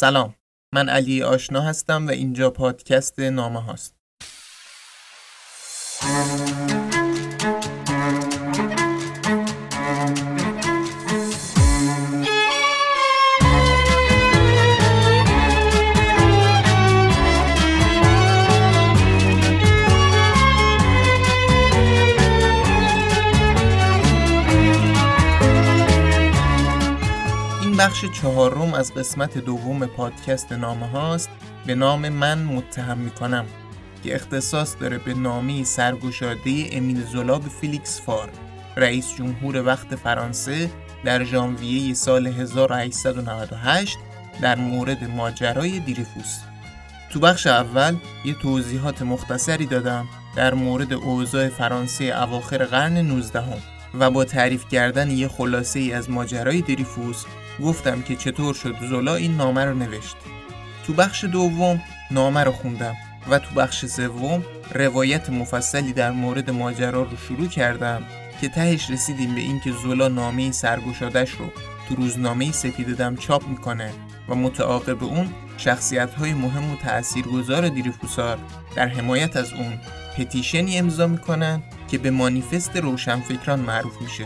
سلام. من علی آشنا هستم و اینجا پادکست نامه هاست. بخش از قسمت دوم پادکست نامه هاست به نام من متهم می‌کنم که اختصاص داره به نامه‌ی سرگشاده امیل زولا به فلیکس فور رئیس جمهور وقت فرانسه در ژانویه سال 1898 در مورد ماجرای دریفوس. تو بخش اول یه توضیحات مختصری دادم در مورد اوضاع فرانسه اواخر قرن 19 هم و با تعریف کردن یه خلاصه ای از ماجرای دریفوس گفتم که چطور شد زولا این نامه رو نوشت. تو بخش دوم نامه رو خوندم و تو بخش سوم روایت مفصلی در مورد ماجرا رو شروع کردم که تهش رسیدیم به اینکه زولا نامه سرگشادش رو تو روزنامه سفید دم چاپ می‌کنه و متعاقب اون شخصیت های مهم و تأثیرگذار دیریفوسار در حمایت از اون پتیشنی امضا می‌کنن که به مانیفست روشنفکران معروف میشه.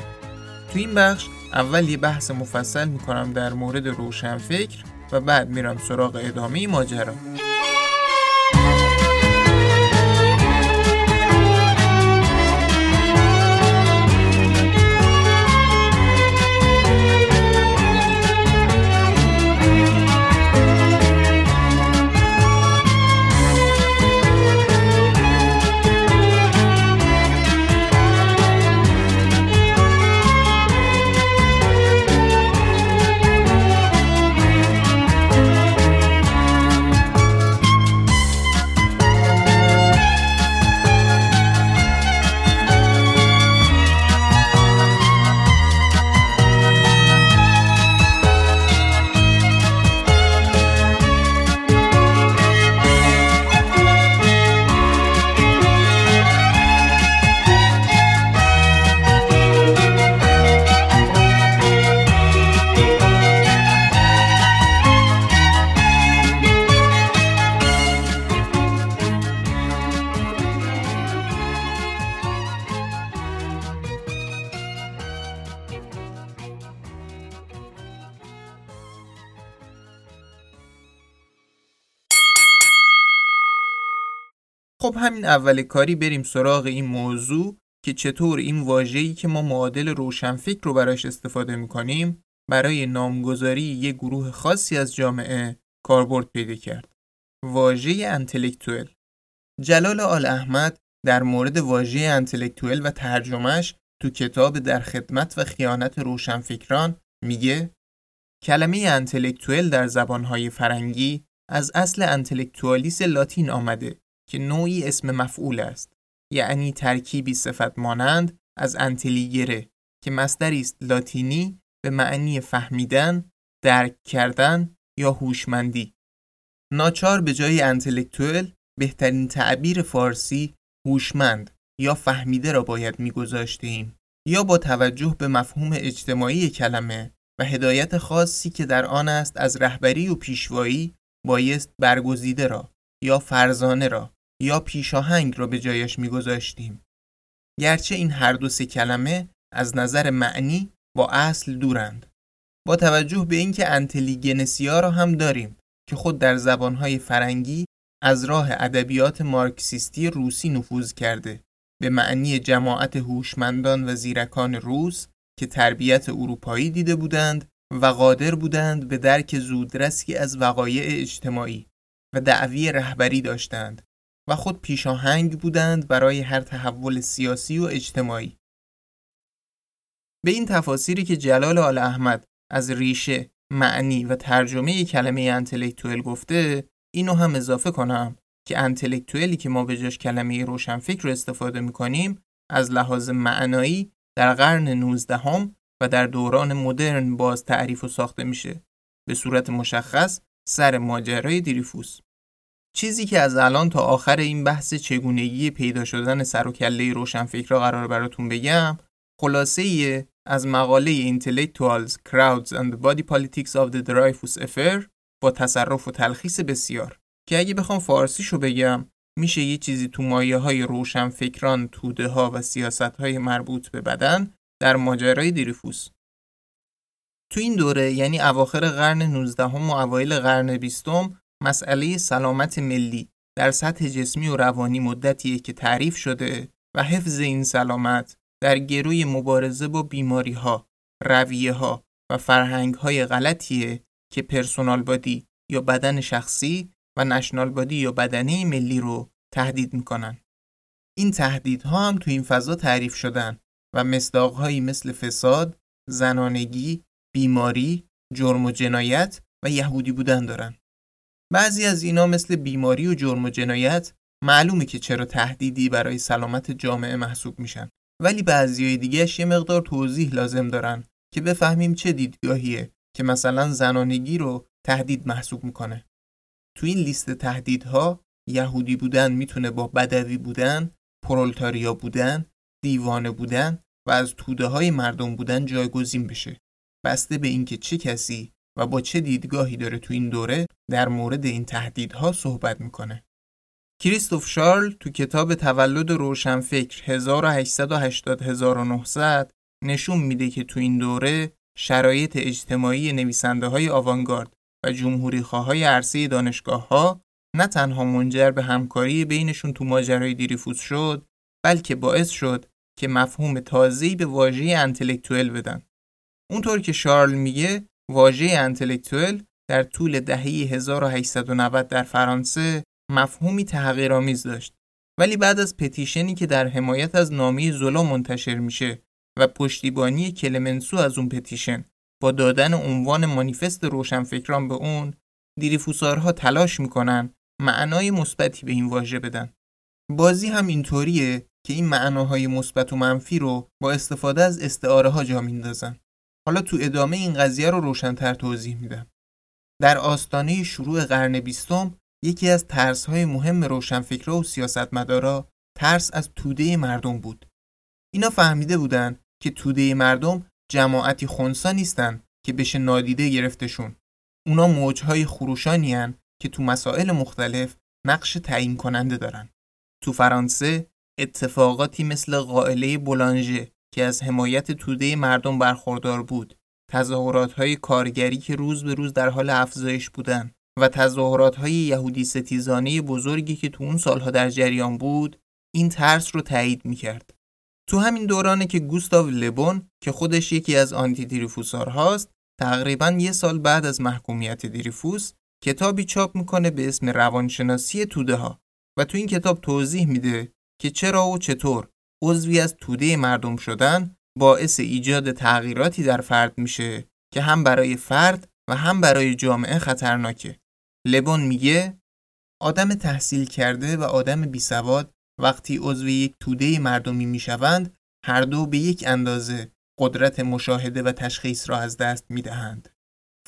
تو این بخش اول یه بحث مفصل می‌کنم در مورد روشنفکر و بعد میرم سراغ ادامه ماجرا. همین اول کاری بریم سراغ این موضوع که چطور این واژه‌ای که ما معادل روشنفکر رو براش استفاده می‌کنیم برای نامگذاری یک گروه خاصی از جامعه کاربرد پیدا کرد. واژه انتلکتوئل جلال آل احمد در مورد واژه انتلکتوئل و ترجمهش تو کتاب در خدمت و خیانت روشنفکران میگه کلمه انتلکتوئل در زبانهای فرنگی از اصل انتلکتوالیس لاتین آمده که نوعی اسم مفعول است یعنی ترکیبی صفت مانند از انتلیگره که مصدری است لاتینی به معنی فهمیدن، درک کردن یا هوشمندی. ناچار به جای انتلکتوئل بهترین تعبیر فارسی هوشمند یا فهمیده را باید میگذاشتیم یا با توجه به مفهوم اجتماعی کلمه و هدایت خاصی که در آن است از رهبری و پیشوایی بایست برگزیده را یا فرزانه را یا پیشاهنگ را به جایش میگذاشتیم. گرچه این هر دو سه کلمه از نظر معنی با اصل دورند. با توجه به اینکه انتلیگنسیا را هم داریم که خود در زبانهای فرنگی از راه ادبیات مارکسیستی روسی نفوذ کرده به معنی جماعت هوشمندان و زیرکان روس که تربیت اروپایی دیده بودند و قادر بودند به درک زودرسی از وقایع اجتماعی و دعوی رهبری داشتند و خود پیشاهنگ بودند برای هر تحول سیاسی و اجتماعی. به این تفاسیری که جلال آل احمد از ریشه، معنی و ترجمه کلمه انتلکتوئل گفته، اینو هم اضافه کنم که انتلکتوئلی که ما به جاش کلمه روشنفکر رو استفاده می‌کنیم از لحاظ معنایی در قرن 19 هم و در دوران مدرن باز تعریف و ساخته میشه به صورت مشخص سر ماجرای دیریفوس چیزی که از الان تا آخر این بحث چگونگی پیدا شدن سر و کله روشنفکر را قرار براتون بگم خلاصه ای از مقاله Intellectuals, Crowds and the Body Politics of the Dreyfus Affair با تصرف و تلخیص بسیار. که اگه بخوام فارسیشو بگم میشه یه چیزی تو مایه های روشن فکران توده ها و سیاست های مربوط به بدن در ماجرای دیریفوس. تو این دوره یعنی اواخر قرن 19 و اوایل قرن 20 مسئله سلامت ملی در سطح جسمی و روانی مدتیه که تعریف شده و حفظ این سلامت در گروی مبارزه با بیماری ها، رویه ها و فرهنگ های غلطیه که پرسونال بادی یا بدن شخصی و نشنال بادی یا بدنه ملی رو تهدید می‌کنن. این تهدیدها هم تو این فضا تعریف شدن و مصداقهایی مثل فساد، زنانگی، بیماری، جرم و جنایت و یهودی بودن دارن. بعضی از اینا مثل بیماری و جرم و جنایت معلومه که چرا تهدیدی برای سلامت جامعه محسوب میشن. ولی بعضی دیگهش یه مقدار توضیح لازم دارن که بفهمیم چه دیدگاهیه که مثلا زنانگی رو تهدید محسوب می‌کنه. تو این لیست تهدیدها یهودی بودن می‌تونه با بدوی بودن پرولتاریا بودن دیوانه بودن و از توده های مردم بودن جایگزین بشه. بسته به اینکه چه کسی و با چه دیدگاهی داره تو این دوره در مورد این تهدیدها صحبت می‌کنه. کریستوف شارل تو کتاب تولد روشنفکر 1880 نشون میده که تو این دوره شرایط اجتماعی نویسنده های آوانگارد و جمهوری های عرصه دانشگاه ها نه تنها منجر به همکاری بینشون تو ماجرای دیریفوس شد بلکه باعث شد که مفهوم تازه‌ای به واژه انتلکتوئل بدن. اونطور که شارل میگه واژه انتلکتوئل در طول دهه 1890 در فرانسه مفهومی تحقیرآمیز داشت. ولی بعد از پتیشنی که در حمایت از نامه زولا منتشر میشه و پشتیبانی کلمنسو از اون پتیشن با دادن عنوان مانیفست روشنفکران به اون دیریفوسارها تلاش می‌کنن معنای مثبتی به این واژه بدن. بازی هم اینطوریه که این معناهای مثبت و منفی رو با استفاده از استعاره ها جا میندازن حالا تو ادامه این قضیه رو روشنتر توضیح میدم. در آستانه شروع قرن بیستم یکی از ترسهای مهم روشنفکرا و سیاستمدارا ترس از توده مردم بود. اینا فهمیده بودن که توده مردم جماعتی خونسا نیستن که بشه نادیده گرفتشون. اونا موجهای خروشانی هن که تو مسائل مختلف نقش تعیین کننده دارن. تو فرانسه اتفاقاتی مثل قائله بولانژه که از حمایت توده مردم برخوردار بود تظاهرات های کارگری که روز به روز در حال افزایش بودند و تظاهرات های یهودی ستیزانه بزرگی که تو اون سالها در جریان بود این ترس رو تایید می‌کرد. تو همین دورانه که گوستاو لبون که خودش یکی از آنتی دیریفوسار هاست تقریبا یه سال بعد از محکومیت دیریفوس کتابی چاپ می‌کنه به اسم روانشناسی توده ها و تو این کتاب توضیح میده که چرا و چطور عضوی از توده مردم شدن باعث ایجاد تغییراتی در فرد میشه که هم برای فرد و هم برای جامعه خطرناکه. لبون میگه آدم تحصیل کرده و آدم بیسواد وقتی عضو یک توده مردمی می‌شوند هر دو به یک اندازه قدرت مشاهده و تشخیص را از دست می‌دهند.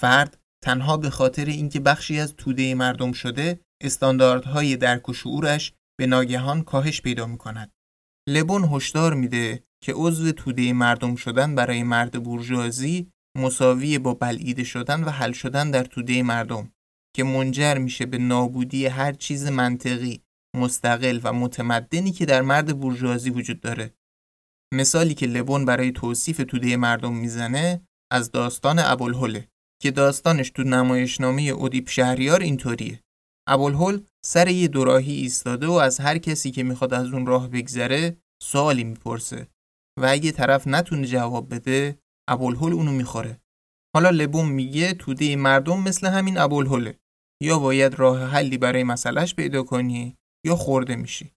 فرد تنها به خاطر اینکه بخشی از توده مردم شده استانداردهای درک و شعورش به ناگهان کاهش پیدا می کند. لبون هشدار میده که عضو توده مردم شدن برای مرد بورژوازی مساوی با بلعیده شدن و حل شدن در توده مردم که منجر میشه به نابودی هر چیز منطقی مستقل و متمدنی که در مرد بورژوازی وجود داره. مثالی که لبون برای توصیف توده مردم می‌زنه از داستان ابوالهله که داستانش تو نمایشنامه اودیپ شهریار اینطوریه. ابوالهول سر یه دوراهی ایستاده و از هر کسی که می‌خواد از اون راه بگذره سوالی می‌پرسه. و اگه طرف نتونه جواب بده ابوالهول اونو می‌خوره. حالا لبوم میگه توده مردم مثل همین ابوالهوله. یا باید راه حلی برای مسئلهش پیدا کنی یا خورده میشی.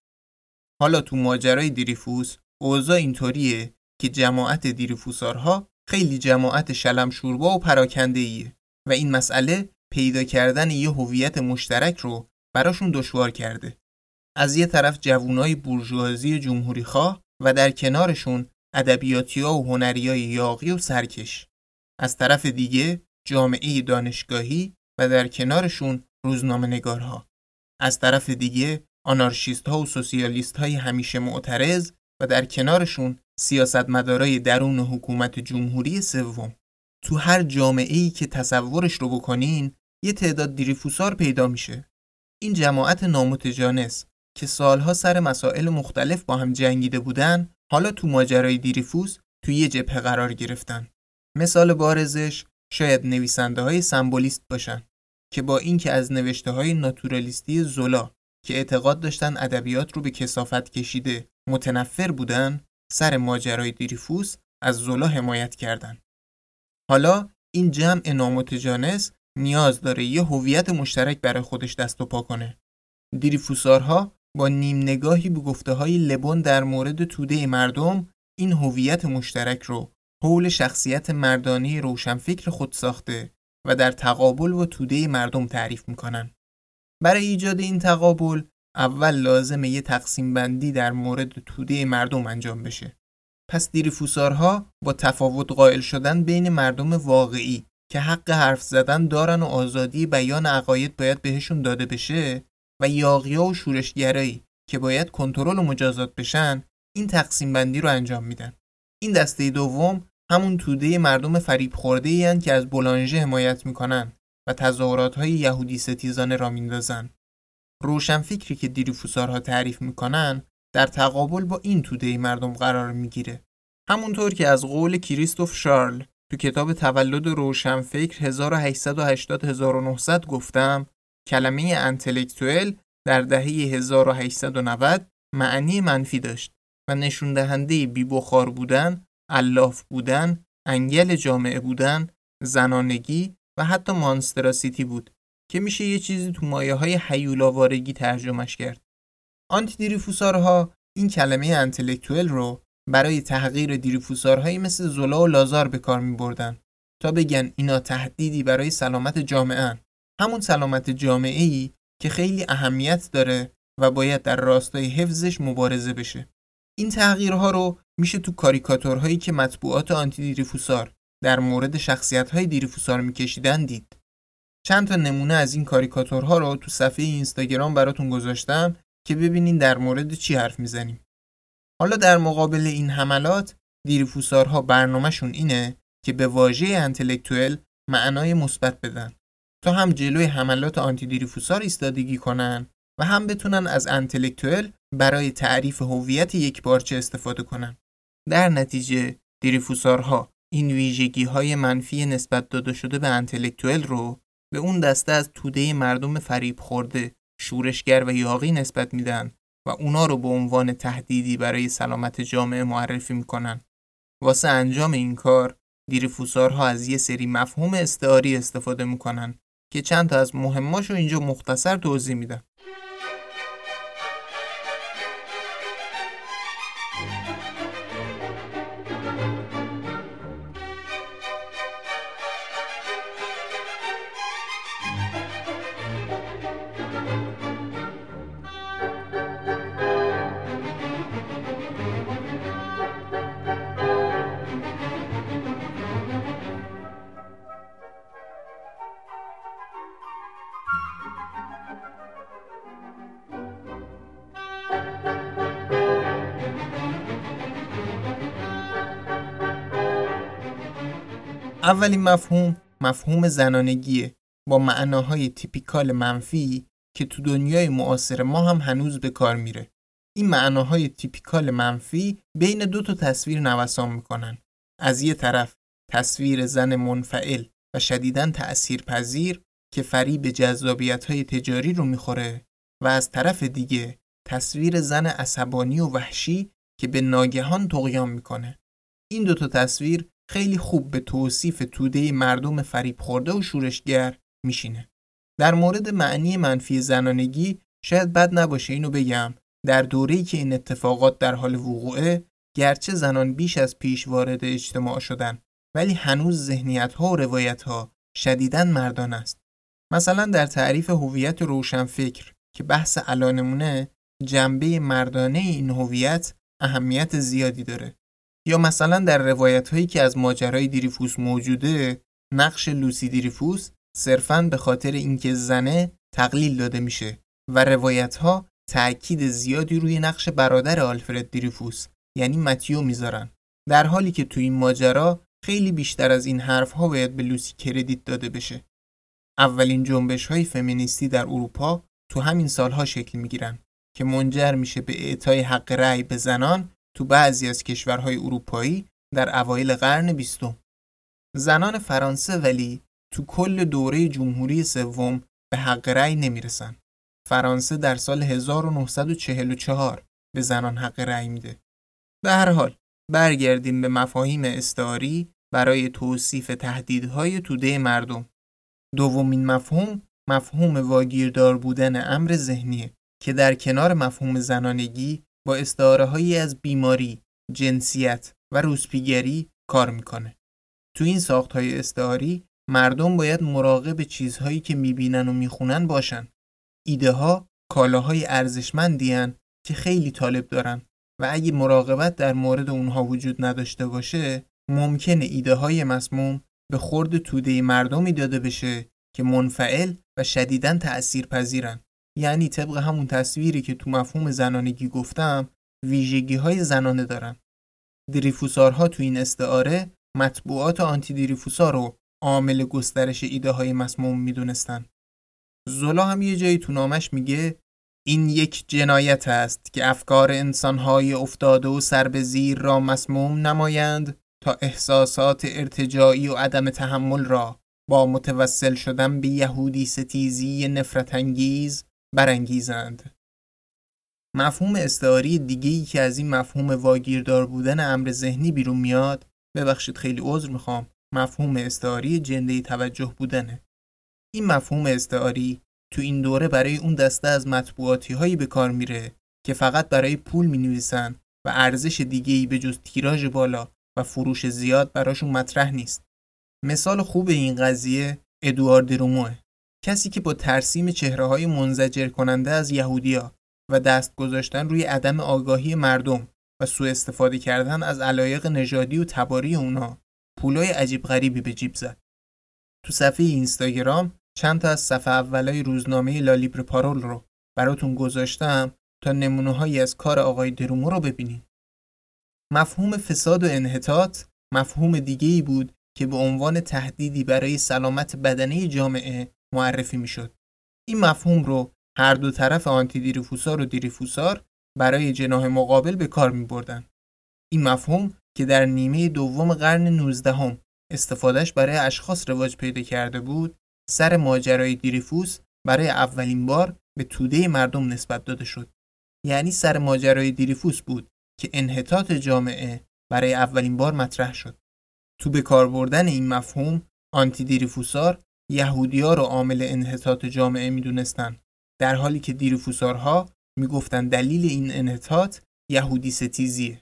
حالا تو ماجرای دیریفوس اوضاع اینطوریه که جماعت دیریفوسارها خیلی جماعت شلم شوربا و پراکنده ایه و این مسئله پیدا کردن یه هویت مشترک رو براشون دشوار کرده. از یه طرف جوونای بورژوازی جمهوری خواه و در کنارشون ادبیاتیا و هنریای یاقی و سرکش. از طرف دیگه جامعه دانشگاهی و در کنارشون روزنامه نگارها. از طرف دیگه آنارشیست ها و سوسیالیست های همیشه معترض و در کنارشون سیاستمدارای درون حکومت جمهوری سوم. تو هر جامعه ای که تصورش رو بکنین یه تعداد دیریفوسار پیدا میشه این جماعت نامتجانس که سالها سر مسائل مختلف با هم جنگیده بودن حالا تو ماجرای دیریفوس تو یه جبهه قرار گرفتن مثال بارزش شاید نویسنده های سمبولیست باشن که با اینکه از نوشته های ناتورالیستی زولا که اعتقاد داشتن ادبیات رو به کسافت کشیده متنفر بودن سر ماجرای دیریفوس از زولا حمایت کردند. حالا این جمع نامتجانس نیاز داره یه هویت مشترک برای خودش دست و پا کنه. دیریفوسارها با نیم نگاهی به گفته های لبون در مورد توده مردم این هویت مشترک رو حول شخصیت مردانی روشنفکر خود ساخته و در تقابل و توده مردم تعریف می‌کنن. برای ایجاد این تقابل اول لازمه یه تقسیم بندی در مورد توده مردم انجام بشه. پس دیریفوسارها با تفاوت قائل شدن بین مردم واقعی که حق حرف زدن دارن و آزادی بیان عقاید باید بهشون داده بشه و یاقیا و شورشگرایی که باید کنترل و مجازات بشن این تقسیم بندی رو انجام میدن. این دسته دوم همون توده مردم فریب خورده که از بولانژه حمایت می‌کنن و تظاهرات های یهودی ستیزانه را میندازن. روشن فکری که دیریفوسارها تعریف می‌کنن در تقابل با این توده مردم قرار می‌گیره. همونطور که از قول کریستوف شارل تو کتاب تولد روشنفکر 1880 1900 گفتم کلمه انتلکتوئل در دهه 1890 معنی منفی داشت و نشون دهنده بی بخار بودن، الاف بودن، انگل جامعه بودن، زنانگی و حتی مانستراسیتی بود که میشه یه چیزی تو مایه های حیولاوارگی ترجمهش کرد. آنتی دیریفوسارها این کلمه انتلکتوئل رو برای تحقیر دیریفوسارهایی مثل زولا و لازار به کار می بردن تا بگن اینا تهدیدی برای سلامت جامعه همون سلامت جامعه ای که خیلی اهمیت داره و باید در راستای حفظش مبارزه بشه. این تغییرها رو میشه تو کاریکاتورهایی که مطبوعات آنتی دیریفوسار در مورد شخصیت های دیریفوسار میکشیدن دید. چند تا نمونه از این کاریکاتورها رو تو صفحه اینستاگرام براتون گذاشتم که ببینین در مورد چی حرف می‌زنیم. حالا در مقابل این حملات دیریفوسارها برنامهشون اینه که به واژه انتلکتوئل معنای مثبت بدن. تا هم جلوی حملات آنتی دیریفوسار ایستادگی کنن و هم بتونن از انتلکتوئل برای تعریف هویت یک بارچه استفاده کنن. در نتیجه دیریفوسارها این ویژگی های منفی نسبت داده شده به انتلکتوئل رو به اون دسته از توده مردم فریب خورده شورشگر و یاقی نسبت میدن و اونا رو به عنوان تهدیدی برای سلامت جامعه معرفی می‌کنن. واسه انجام این کار دیریفوسارها از یه سری مفهوم استعاری استفاده می‌کنن که چند تا از مهماشو اینجا مختصر توضیح میدم. اولین مفهوم مفهوم زنانگیه با معناهای تیپیکال منفی که تو دنیای معاصر ما هم هنوز به کار میره. این معناهای تیپیکال منفی بین دو تا تصویر نوسان می‌کنن. از یه طرف تصویر زن منفعل و شدیداً تأثیر پذیر که فریب جذابیت های تجاری رو می‌خوره و از طرف دیگه تصویر زن عصبانی و وحشی که به ناگهان تقیان می‌کنه. این دو تا تصویر خیلی خوب به توصیف توده مردم فریب خورده و شورشگر میشینه. در مورد معنی منفی زنانگی شاید بد نباشه اینو بگم در دوره‌ای که این اتفاقات در حال وقوعه گرچه زنان بیش از پیش وارد اجتماع شدن ولی هنوز ذهنیت ها و روایت ها شدیداً مردان است. مثلا در تعریف هویت روشنفکر که بحث الانمونه جنبه مردانه این هویت اهمیت زیادی داره. یا مثلا در روایت هایی که از ماجرای دیریفوس موجوده نقش لوسی دیریفوس صرفا به خاطر اینکه زنه تقلیل داده میشه و روایت ها تأکید زیادی روی نقش برادر آلفرد دیریفوس یعنی متیو می‌ذارن. در حالی که تو این ماجرا خیلی بیشتر از این حرف ها باید به لوسی کردیت داده بشه. اولین جنبش های فمینیستی در اروپا تو همین سالها شکل می‌گیرن که منجر میشه به اعطای حق رأی به زنان تو بعضی از کشورهای اروپایی در اوایل قرن بیستم. زنان فرانسه ولی تو کل دوره جمهوری سوم به حق رأی نمی‌رسن. فرانسه در سال 1944 به زنان حق رأی میده. به هر حال برگردیم به مفاهیم استعاری برای توصیف تهدیدهای توده مردم. دومین مفهوم مفهوم واگیردار بودن امر ذهنیه که در کنار مفهوم زنانگی استعاره از بیماری، جنسیت و روسپیگری کار می‌کنه. تو این ساخت های استعاری مردم باید مراقب چیزهایی که می‌بینن و می‌خونن باشن. ایده ها کالاهای ارزشمندی که خیلی طالب دارن و اگه مراقبت در مورد اونها وجود نداشته باشه ممکنه ایده های مسموم به خورد توده مردمی داده بشه که منفعل و شدیداً تأثیر پذیرن. یعنی طبق همون تصویری که تو مفهوم زنانگی گفتم ویژگی های زنانه دارن. دریفوسارها تو این استعاره مطبوعات آنتی دریفوسار رو عامل گسترش ایده های مسموم می‌دونستن. زولا هم یه جایی تو نامش میگه این یک جنایت است که افکار انسانهای افتاده و سر به زیر را مسموم نمایند تا احساسات ارتجاعی و عدم تحمل را با متوسل شدن به یهودی ستیزی نفرت انگیز برانگیزند. مفهوم استعاری دیگه که از این مفهوم واگیردار بودن امر ذهنی بیرون میاد ببخشید خیلی عذر می‌خوام مفهوم استعاری جنده توجه بودنه این مفهوم استعاری تو این دوره برای اون دسته از مطبوعاتی هایی به کار میره که فقط برای پول می نویسن و ارزش دیگه ای به جز تیراژ بالا و فروش زیاد براشون مطرح نیست. مثال خوب این قضیه ادوارد روموه کسی که با ترسیم چهره های منزجر کننده از یهودیا و دست گذاشتن روی عدم آگاهی مردم و سوء استفاده کردن از علایق نژادی و تباری اونا پولای عجیب غریبی به جیب زد. تو صفحه اینستاگرام چند تا از صفحه اولای روزنامه لالیبر پارول رو براتون گذاشتم تا نمونه هایی از کار آقای درومو رو ببینید. مفهوم فساد و انحطاط مفهوم دیگه ای بود که به عنوان تهدیدی برای سلامت بدنه جامعه معرفی می‌شد. این مفهوم رو هر دو طرف آنتی دیریفوسار و دیریفوسار برای جناح مقابل به کار می بردن. این مفهوم که در نیمه دوم قرن 19 هم استفادهش برای اشخاص رواج پیدا کرده بود سر ماجرای دیریفوس برای اولین بار به توده مردم نسبت داده شد. یعنی سر ماجرای دیریفوس بود که انحطاط جامعه برای اولین بار مطرح شد. تو به کار بردن این مفهوم آنتی دیریفوسار یهودیا رو عامل انحطاط جامعه می‌دونستن در حالی که دیریفوسارها می‌گفتن دلیل این انحطاط یهودی ستیزیه.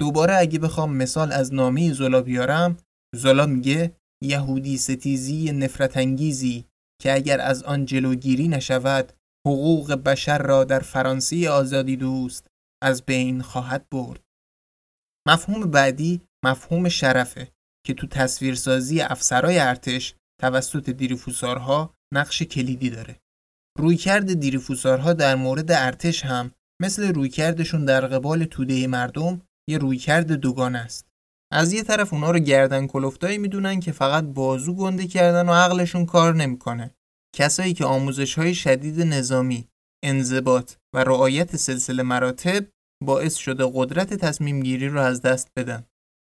دوباره اگه بخوام مثال از نامه زولا بیارم زولا میگه یهودی ستیزی نفرت انگیزی که اگر از آن جلوگیری نشود حقوق بشر را در فرانسه آزادی دوست از بین خواهد برد. مفهوم بعدی مفهوم شرفه که تو تصویرسازی افسرای ارتش توسط دیریفوسارها نقش کلیدی داره. رویکرد دیریفوسارها در مورد ارتش هم مثل رویکردشون در قبال توده مردم یه رویکرد دوگانه است. از یه طرف اونا رو گردن کلفتایی می‌دونن که فقط بازو گنده کردن و عقلشون کار نمی‌کنه. کسایی که آموزش های شدید نظامی، انضباط و رعایت سلسله مراتب باعث شده قدرت تصمیم گیری رو از دست بدن.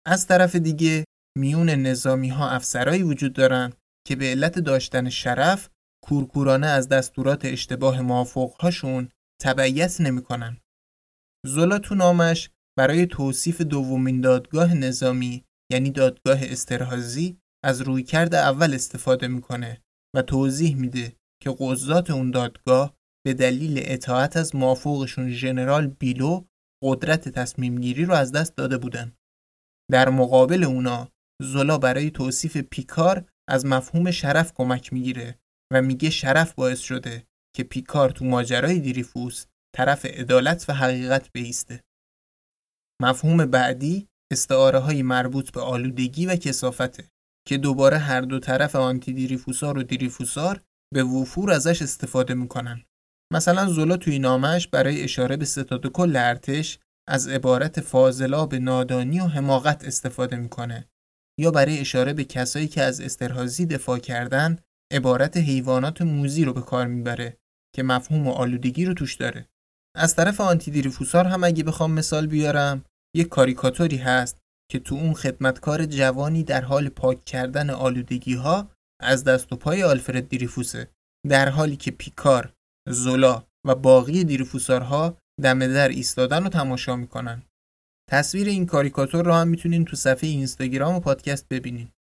از طرف دیگه میون نظامی ها افسرایی وجود دارن که به علت داشتن شرف کورکورانه از دستورات اشتباه موافقهاشون تبعیت نمی‌کنن. زولا تو نامش برای توصیف دومین دادگاه نظامی یعنی دادگاه استرهازی از رویکرد اول استفاده می‌کنه و توضیح میده که قضات اون دادگاه به دلیل اطاعت از موافقشون ژنرال بیلو قدرت تصمیم گیری رو از دست داده بودن. در مقابل اونا زولا برای توصیف پیکار از مفهوم شرف کمک می‌گیره و میگه شرف باعث شده که پیکار تو ماجرای دیریفوس طرف عدالت و حقیقت بیسته. مفهوم بعدی استعاره های مربوط به آلودگی و کسافته که دوباره هر دو طرف آنتی دیریفوسار و دیریفوسار به وفور ازش استفاده می‌کنن. مثلا زولا توی نامش برای اشاره به ستاد کل ارتش از عبارت فاضلا به نادانی و حماقت استفاده می‌کنه یا برای اشاره به کسایی که از استرهازی دفاع کردن عبارت حیوانات موزی رو به کار می‌بره که مفهوم و آلودگی رو توش داره. از طرف آنتی دیریفوسار هم اگه بخوام مثال بیارم یک کاریکاتوری هست که تو اون خدمتکار جوانی در حال پاک کردن آلودگی ها از دست و پای آلفرد دیریفوسه. در حالی که پیکار، زولا و باقی دیریفوسارها دم در ایستادن و تماشا می‌کنن. تصویر این کاریکاتور رو هم می‌تونین تو صفحه اینستاگرام و پادکست ببینین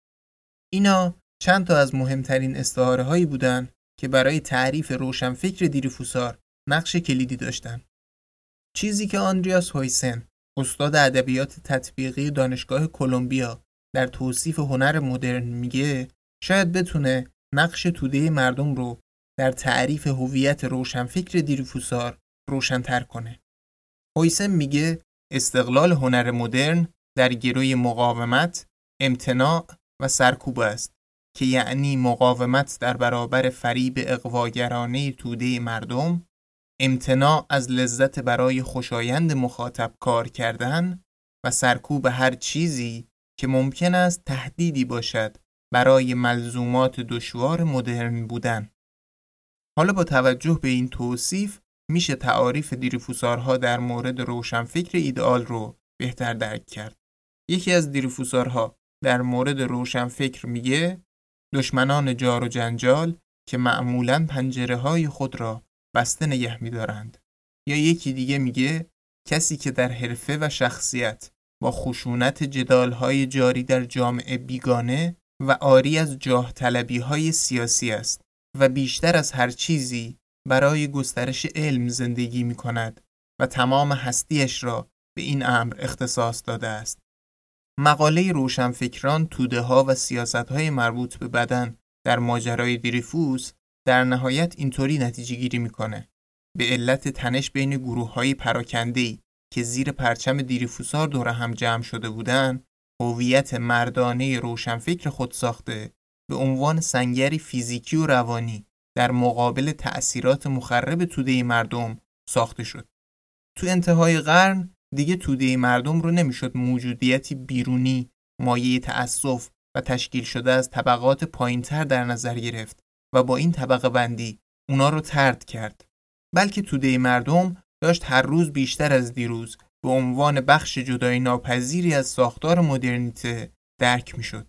اینا چند تا از مهمترین استعاره هایی بودن که برای تعریف روشنفکر دیریفوسار نقش کلیدی داشتن چیزی که آندریاس هویسن استاد ادبیات تطبیقی دانشگاه کلمبیا در توصیف هنر مدرن میگه شاید بتونه نقش توده مردم رو در تعریف هویت روشنفکر دیریفوسار روشنتر کنه. هویسن میگه استقلال هنر مدرن در گروی مقاومت، امتناع و سرکوب است که یعنی مقاومت در برابر فریب اقواگرانه توده مردم امتناع از لذت برای خوشایند مخاطب کار کردن و سرکوب هر چیزی که ممکن است تهدیدی باشد برای ملزومات دشوار مدرن بودن. حالا با توجه به این توصیف میشه تعاریف دیریفوسارها در مورد روشنفکر ایدئال رو بهتر درک کرد. یکی از دیریفوسارها در مورد روشنفکر میگه دشمنان جار و جنجال که معمولا پنجره های خود را بسته نگه میدارند یا یکی دیگه میگه کسی که در حرفه و شخصیت با خشونت جدال های جاری در جامعه بیگانه و آری از جاه های سیاسی است و بیشتر از هر چیزی برای گسترش علم زندگی می کند و تمام هستیش را به این امر اختصاص داده است. مقاله روشنفکران توده ها و سیاست های مربوط به بدن در ماجرای دریفوس در نهایت اینطوری نتیجه گیری می‌کنه به علت تنش بین گروه های پراکنده که زیر پرچم دیریفوسار دور هم جمع شده بودند هویت مردانه روشنفکر خود ساخته به عنوان سنگری فیزیکی و روانی در مقابل تأثیرات مخرب توده مردم ساخته شد. تو انتهای قرن دیگه توده مردم رو نمی‌شد موجودیتی بیرونی مایه تأسف و تشکیل شده از طبقات پایینتر در نظر گرفت و با این طبقه بندی اونا رو ترد کرد. بلکه توده مردم داشت هر روز بیشتر از دیروز به عنوان بخش جدای ناپذیری از ساختار مدرنیته درک می‌شد.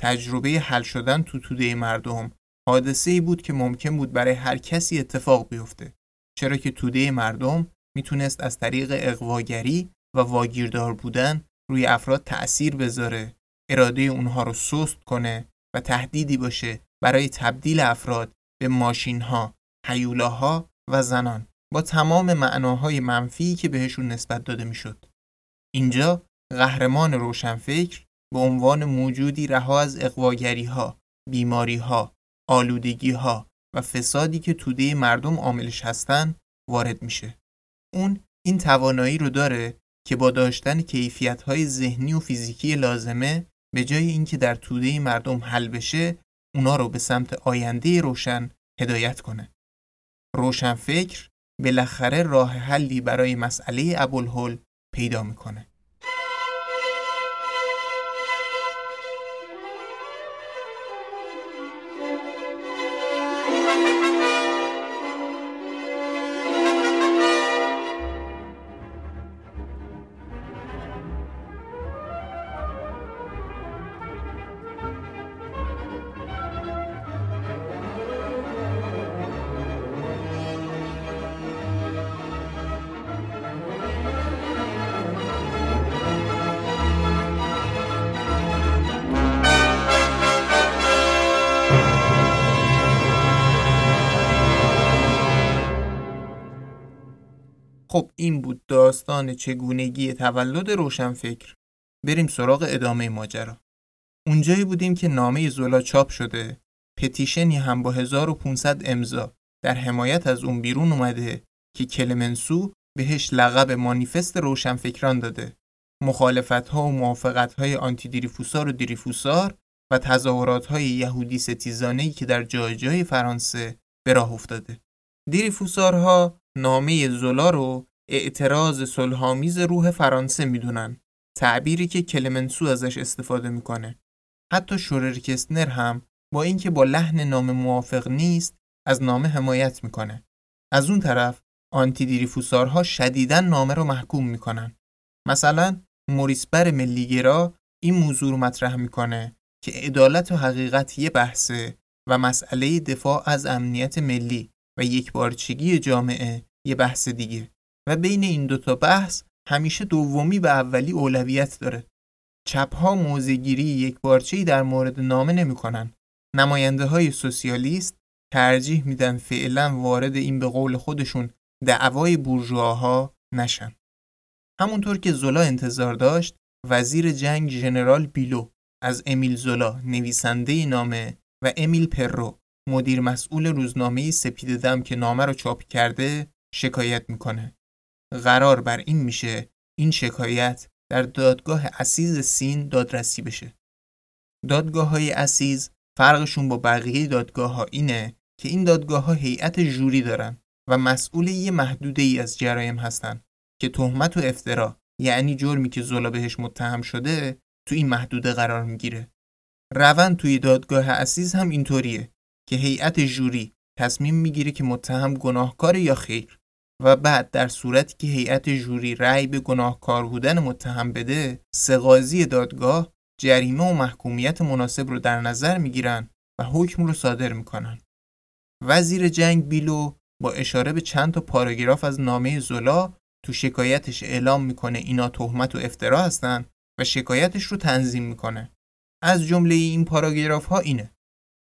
تجربه حل شدن تو توده مردم حادثه ای بود که ممکن بود برای هر کسی اتفاق بیفته چرا که توده مردم می‌تونست از طریق اقواگری و واگیردار بودن روی افراد تأثیر بذاره اراده اونها رو سست کنه و تهدیدی باشه برای تبدیل افراد به ماشین ها، حیولاها و زنان با تمام معناهای منفی که بهشون نسبت داده می‌شد. اینجا قهرمان روشنفکر به عنوان موجودی رها از اقواگری ها، بیماری ها، آلودگی ها و فسادی که توده مردم عاملش هستن وارد میشه. اون این توانایی رو داره که با داشتن کیفیت های ذهنی و فیزیکی لازمه به جای اینکه در توده مردم حل بشه اونا رو به سمت آینده روشن هدایت کنه. روشن فکر بالاخره راه حلی برای مسئله ابوالهول پیدا می‌کنه. داستان چگونگی تولد روشنفکر. بریم سراغ ادامه ماجرا. اونجایی بودیم که نامه زولا چاپ شده. پتیشنی هم با 1500 امضا. در حمایت از اون بیرون اومده که کلمنسو بهش لقب مانیفست روشنفکران داده. مخالفت ها و موافقت های آنتی دیریفوسار و دیریفوسار و تظاهرات های یهودی ستیزانهی که در جای جای فرانسه به راه افتاده. دیریفوسارها نامه زولا رو اعتراض صلحآمیز روح فرانسه می‌دونن. تعبیری که کلمنسو ازش استفاده می‌کنه. حتی شورر کستنر هم با اینکه با لحن نام موافق نیست از نامه حمایت می‌کنه. از اون طرف آنتی دیریفوسارها شدیداً نامه رو محکوم می‌کنن. مثلا موریسبر ملیگرا این موضوع رو مطرح می‌کنه که عدالت و حقیقت یه بحثه و مسئله دفاع از امنیت ملی و یک بارچگی جامعه یه بحث دیگه. و بین این دوتا بحث همیشه دومی به اولی اولویت داره. چپها موزگیری یک بارچه‌ای در مورد نامه نمی‌کنن. نماینده های سوسیالیست ترجیح میدن فعلا وارد این به قول خودشون دعوای بورژواها نشن. همونطور که زولا انتظار داشت وزیر جنگ ژنرال بیلو از امیل زولا نویسنده نامه و امیل پرو مدیر مسئول روزنامه سپیده دم که نامه رو چاپ کرده شکایت می‌کنه. قرار بر این میشه این شکایت در دادگاه اسیز سین دادرسی بشه. دادگاه های اسیز فرقشون با بقیه دادگاه ها اینه که این دادگاه ها هیئت ژوری دارن و مسئول یه محدوده ای از جرایم هستن که تهمت و افترا یعنی جرمی که زولا بهش متهم شده تو این محدوده قرار می‌گیره. روند توی دادگاه اسیز هم اینطوریه که هیئت جوری تصمیم می‌گیره که متهم گناهکار یا خیر. و بعد در صورتی که هیئت جوری رأی به گناهکار بودن متهم بده سقاضی دادگاه جریمه و محکومیت مناسب رو در نظر می‌گیرن و حکم رو صادر می‌کنن. وزیر جنگ بیلو با اشاره به چند تا پاراگراف از نامه زولا تو شکایتش اعلام می‌کنه اینا تهمت و افترا هستن و شکایتش رو تنظیم می‌کنه. از جمله این پاراگراف ها اینه.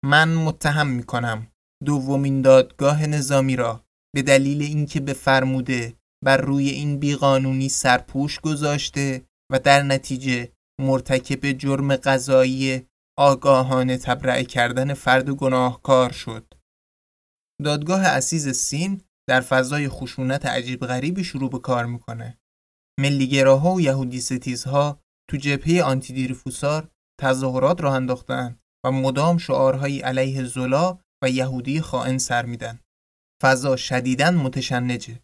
من متهم می‌کنم دومین دادگاه نظامی را به دلیل اینکه به فرموده بر روی این بیقانونی سرپوش گذاشته و در نتیجه مرتکب جرم قضایی آگاهانه تبرئه کردن فرد گناهکار شد. دادگاه اسیز سین در فضای خشونت عجیب غریبی شروع به کار می‌کنه. ملیگراها و یهودی ستیزها تو جبهه آنتیدیرفوسار تظاهرات راه انداختن و مدام شعارهایی علیه زولا و یهودی خائن سر میدن. فضا شدیداً متشنجه.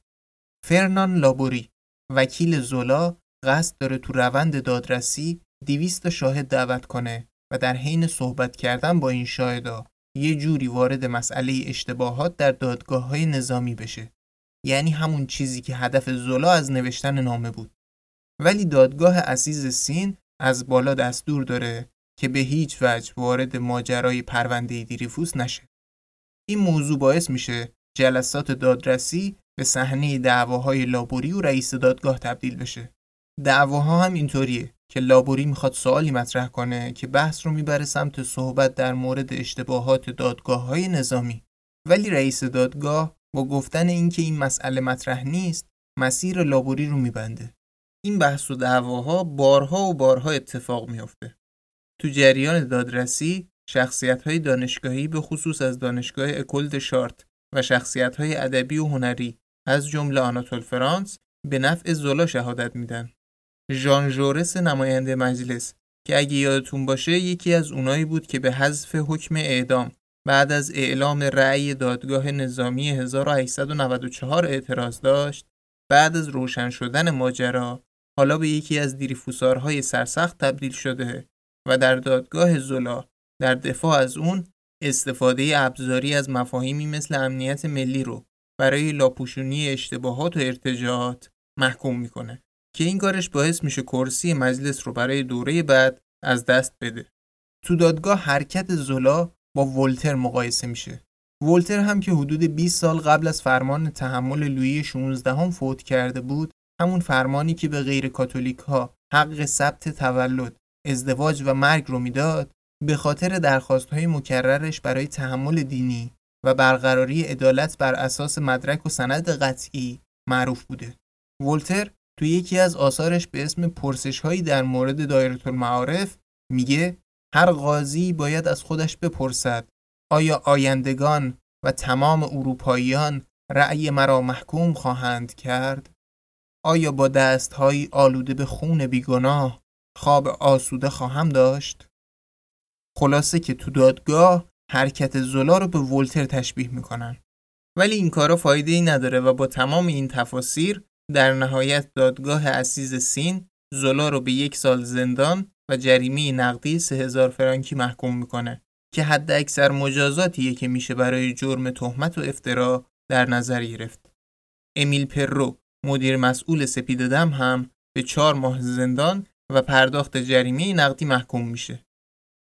فرنان لابوری وکیل زولا قصد داره تو روند دادرسی دیویست شاهد دعوت کنه و در حین صحبت کردن با این شاهدا یه جوری وارد مسئله اشتباهات در دادگاه های نظامی بشه. یعنی همون چیزی که هدف زولا از نوشتن نامه بود. ولی دادگاه عزیز سین از بالا دستور داره که به هیچ وجه وارد ماجرای پرونده دیریفوس نشه. این موضوع باعث میشه جلسات دادرسی به صحنه دعواهای لابوری و رئیس دادگاه تبدیل بشه. دعواها هم اینطوریه که لابوری می‌خواد سوالی مطرح کنه که بحث رو می‌بره سمت صحبت در مورد اشتباهات دادگاه های نظامی. ولی رئیس دادگاه با گفتن اینکه این مسئله مطرح نیست مسیر لابوری رو میبنده. این بحث و دعواها بارها و بارها اتفاق میافته. تو جریان دادرسی شخصیت های دانشگاهی به خصوص از دانشگاه اکل شارت و شخصیت های ادبی و هنری از جمله آناتول فرانس به نفع زولا شهادت میدن. ژان ژورس نماینده مجلس که اگه یادتون باشه یکی از اونایی بود که به حذف حکم اعدام بعد از اعلام رأی دادگاه نظامی 1894 اعتراض داشت بعد از روشن شدن ماجرا حالا به یکی از دیریفوسارهای سرسخت تبدیل شده و در دادگاه زولا در دفاع از اون استفاده ابزاری از مفاهیمی مثل امنیت ملی رو برای لاپوشونی اشتباهات و ارتجاعات محکوم می‌کنه که این کارش باعث میشه کرسی مجلس رو برای دوره بعد از دست بده. تو دادگاه حرکت زولا با ولتر مقایسه میشه. ولتر هم که حدود 20 سال قبل از فرمان تحمل لویی 16 هم فوت کرده بود همون فرمانی که به غیر کاتولیک ها حق ثبت تولد، ازدواج و مرگ رو می‌داد به خاطر درخواست های مکررش برای تحمل دینی و برقراری عدالت بر اساس مدرک و سند قطعی معروف بوده. ولتر تو یکی از آثارش به اسم پرسش هایی در مورد دایره المعارف میگه هر قاضی باید از خودش بپرسد آیا آیندگان و تمام اروپاییان رأی مرا محکوم خواهند کرد؟ آیا با دستهایی آلوده به خون بیگناه خواب آسوده خواهم داشت؟ خلاصه که تو دادگاه حرکت زولا رو به ولتر تشبیه می‌کنن ولی این کارا فایده ای نداره و با تمام این تفاسیر در نهایت دادگاه اسیز سین زولا رو به یک سال زندان و جریمه نقدی 3000 فرانکی محکوم می‌کنه که حد اکثر مجازاتیه که میشه برای جرم تهمت و افترا در نظر گرفت. امیل پرو مدیر مسئول سپیددم هم به چهار ماه زندان و پرداخت جریمه نقدی محکوم میشه.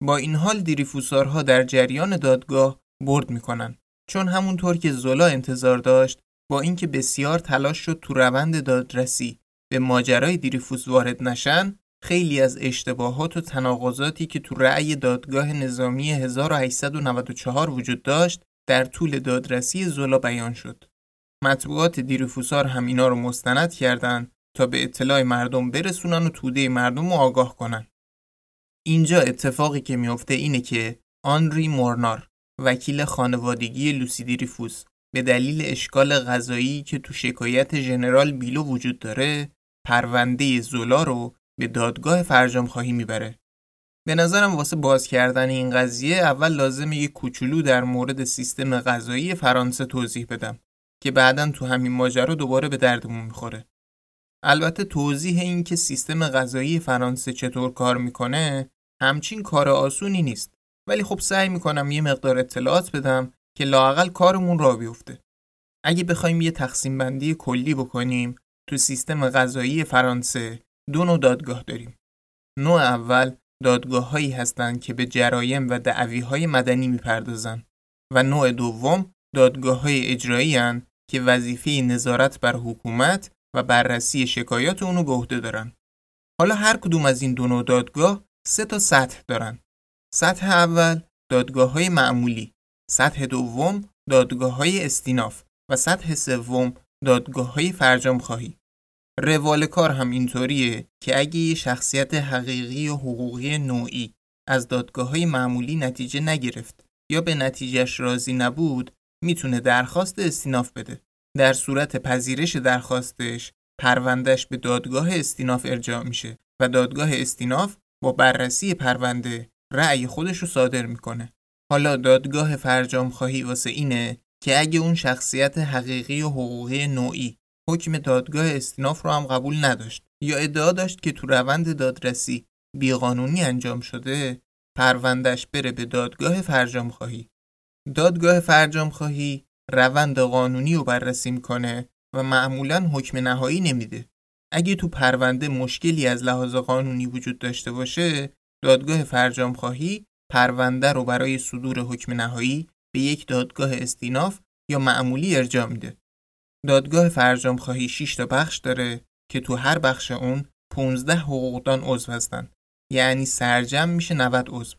با این حال دیریفوسارها در جریان دادگاه برد می‌کنن چون همونطور که زولا انتظار داشت با اینکه بسیار تلاش شد تو روند دادرسی به ماجرای دیریفوس وارد نشن خیلی از اشتباهات و تناقضاتی که تو رأی دادگاه نظامی 1894 وجود داشت در طول دادرسی زولا بیان شد. مطبوعات دیریفوسار هم اینا رو مستند کردند تا به اطلاع مردم برسونن و توده مردم رو آگاه کنن. اینجا اتفاقی که میفته اینه که آنری مورنار وکیل خانوادگی لوسی دیریفوس به دلیل اشکال غذایی که تو شکایت ژنرال بیلو وجود داره پرونده زولا رو به دادگاه فرجام خواهی می‌بره. به نظرم واسه باز کردن این قضیه اول لازمه یه کوچولو در مورد سیستم غذایی فرانسه توضیح بدم که بعدا تو همین ماجرا دوباره به دردمون می‌خوره. البته توضیح این که سیستم غذایی فرانسه چطور کار می‌کنه همچین کار آسونی نیست ولی خب سعی می‌کنم یه مقدار اطلاعات بدم که لاقل کارمون را بیفته. اگه بخوایم یه تقسیم بندی کلی بکنیم تو سیستم غذایی فرانسه دو نوع دادگاه داریم. نوع اول دادگاه هایی هستند که به جرایم و دعوی های مدنی می‌پردازن و نوع دوم دادگاه های اجرایی هن که وظیفه نظارت بر حکومت و بررسی شکایات اونو به عهده دارن. حالا هر کدوم از این دو نوع دادگاه سه تا سطح دارن. سطح اول دادگاه های معمولی، سطح دوم دادگاه های استیناف و سطح سوم دادگاه های فرجام خواهی. روال کار هم اینطوریه که اگه یه شخصیت حقیقی و حقوقی نوعی از دادگاه های معمولی نتیجه نگرفت یا به نتیجهش راضی نبود می‌تونه درخواست استیناف بده. در صورت پذیرش درخواستش پروندهش به دادگاه استیناف ارجاع میشه و دادگاه استیناف با بررسی پرونده رأی خودش رو صادر می‌کنه. حالا دادگاه فرجام خواهی واسه اینه که اگه اون شخصیت حقیقی و حقوقی نوعی حکم دادگاه استیناف رو هم قبول نداشت یا ادعا داشت که تو روند دادرسی بیقانونی انجام شده پروندش بره به دادگاه فرجام خواهی دادگاه فرجام خواهی روند قانونی رو بررسی می‌کنه و معمولا حکم نهایی نمیده اگه تو پرونده مشکلی از لحاظ قانونی وجود داشته باشه دادگاه فرجام خواهی پرونده رو برای صدور حکم نهایی به یک دادگاه استیناف یا معمولی ارجاع میده. دادگاه فرجام خواهی 6 تا بخش داره که تو هر بخش اون 15 حقوقدان عضو هستن. یعنی سرجم میشه 90 عضو.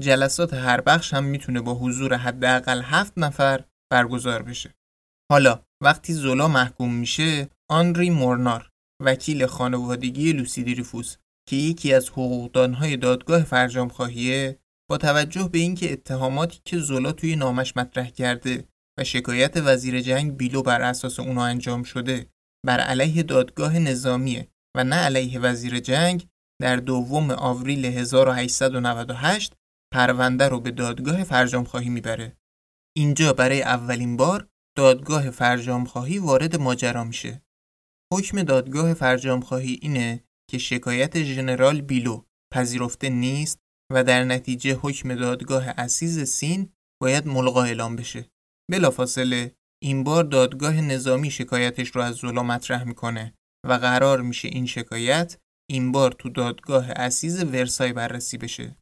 جلسات هر بخش هم می‌تونه با حضور حداقل 7 نفر برگزار بشه. حالا وقتی زولا محکوم میشه آنری مورنار وکیل خانوادگی لوسی دیریفوس که یکی از حقوقدانهای دادگاه فرجام خواهیه با توجه به اینکه اتهاماتی که زولا توی نامش مطرح کرده و شکایت وزیر جنگ بیلو بر اساس اونو انجام شده بر علیه دادگاه نظامیه و نه علیه وزیر جنگ در دوم آوریل 1898 پرونده رو به دادگاه فرجام خواهی می‌بره. اینجا برای اولین بار دادگاه فرجام خواهی وارد ماجرا میشه. حکم دادگاه فرجام خواهی اینه که شکایت ژنرال بیلو پذیرفته نیست و در نتیجه حکم دادگاه اسیز سین باید ملغا اعلام بشه. بلافاصله این بار دادگاه نظامی شکایتش رو از زولا مطرح می‌کنه و قرار میشه این شکایت این بار تو دادگاه اسیز ورسای بررسی بشه.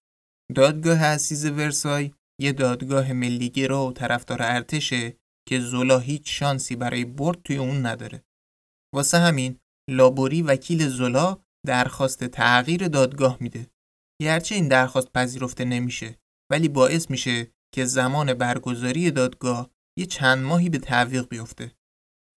دادگاه اسیز ورسای یه دادگاه ملیگرا و طرفدار ارتشه که زولا هیچ شانسی برای برد توی اون نداره. واسه همین لابوری وکیل زولا درخواست تغییر دادگاه میده. گرچه این درخواست پذیرفته نمیشه ولی باعث میشه که زمان برگزاری دادگاه یه چند ماهی به تعویق بیفته.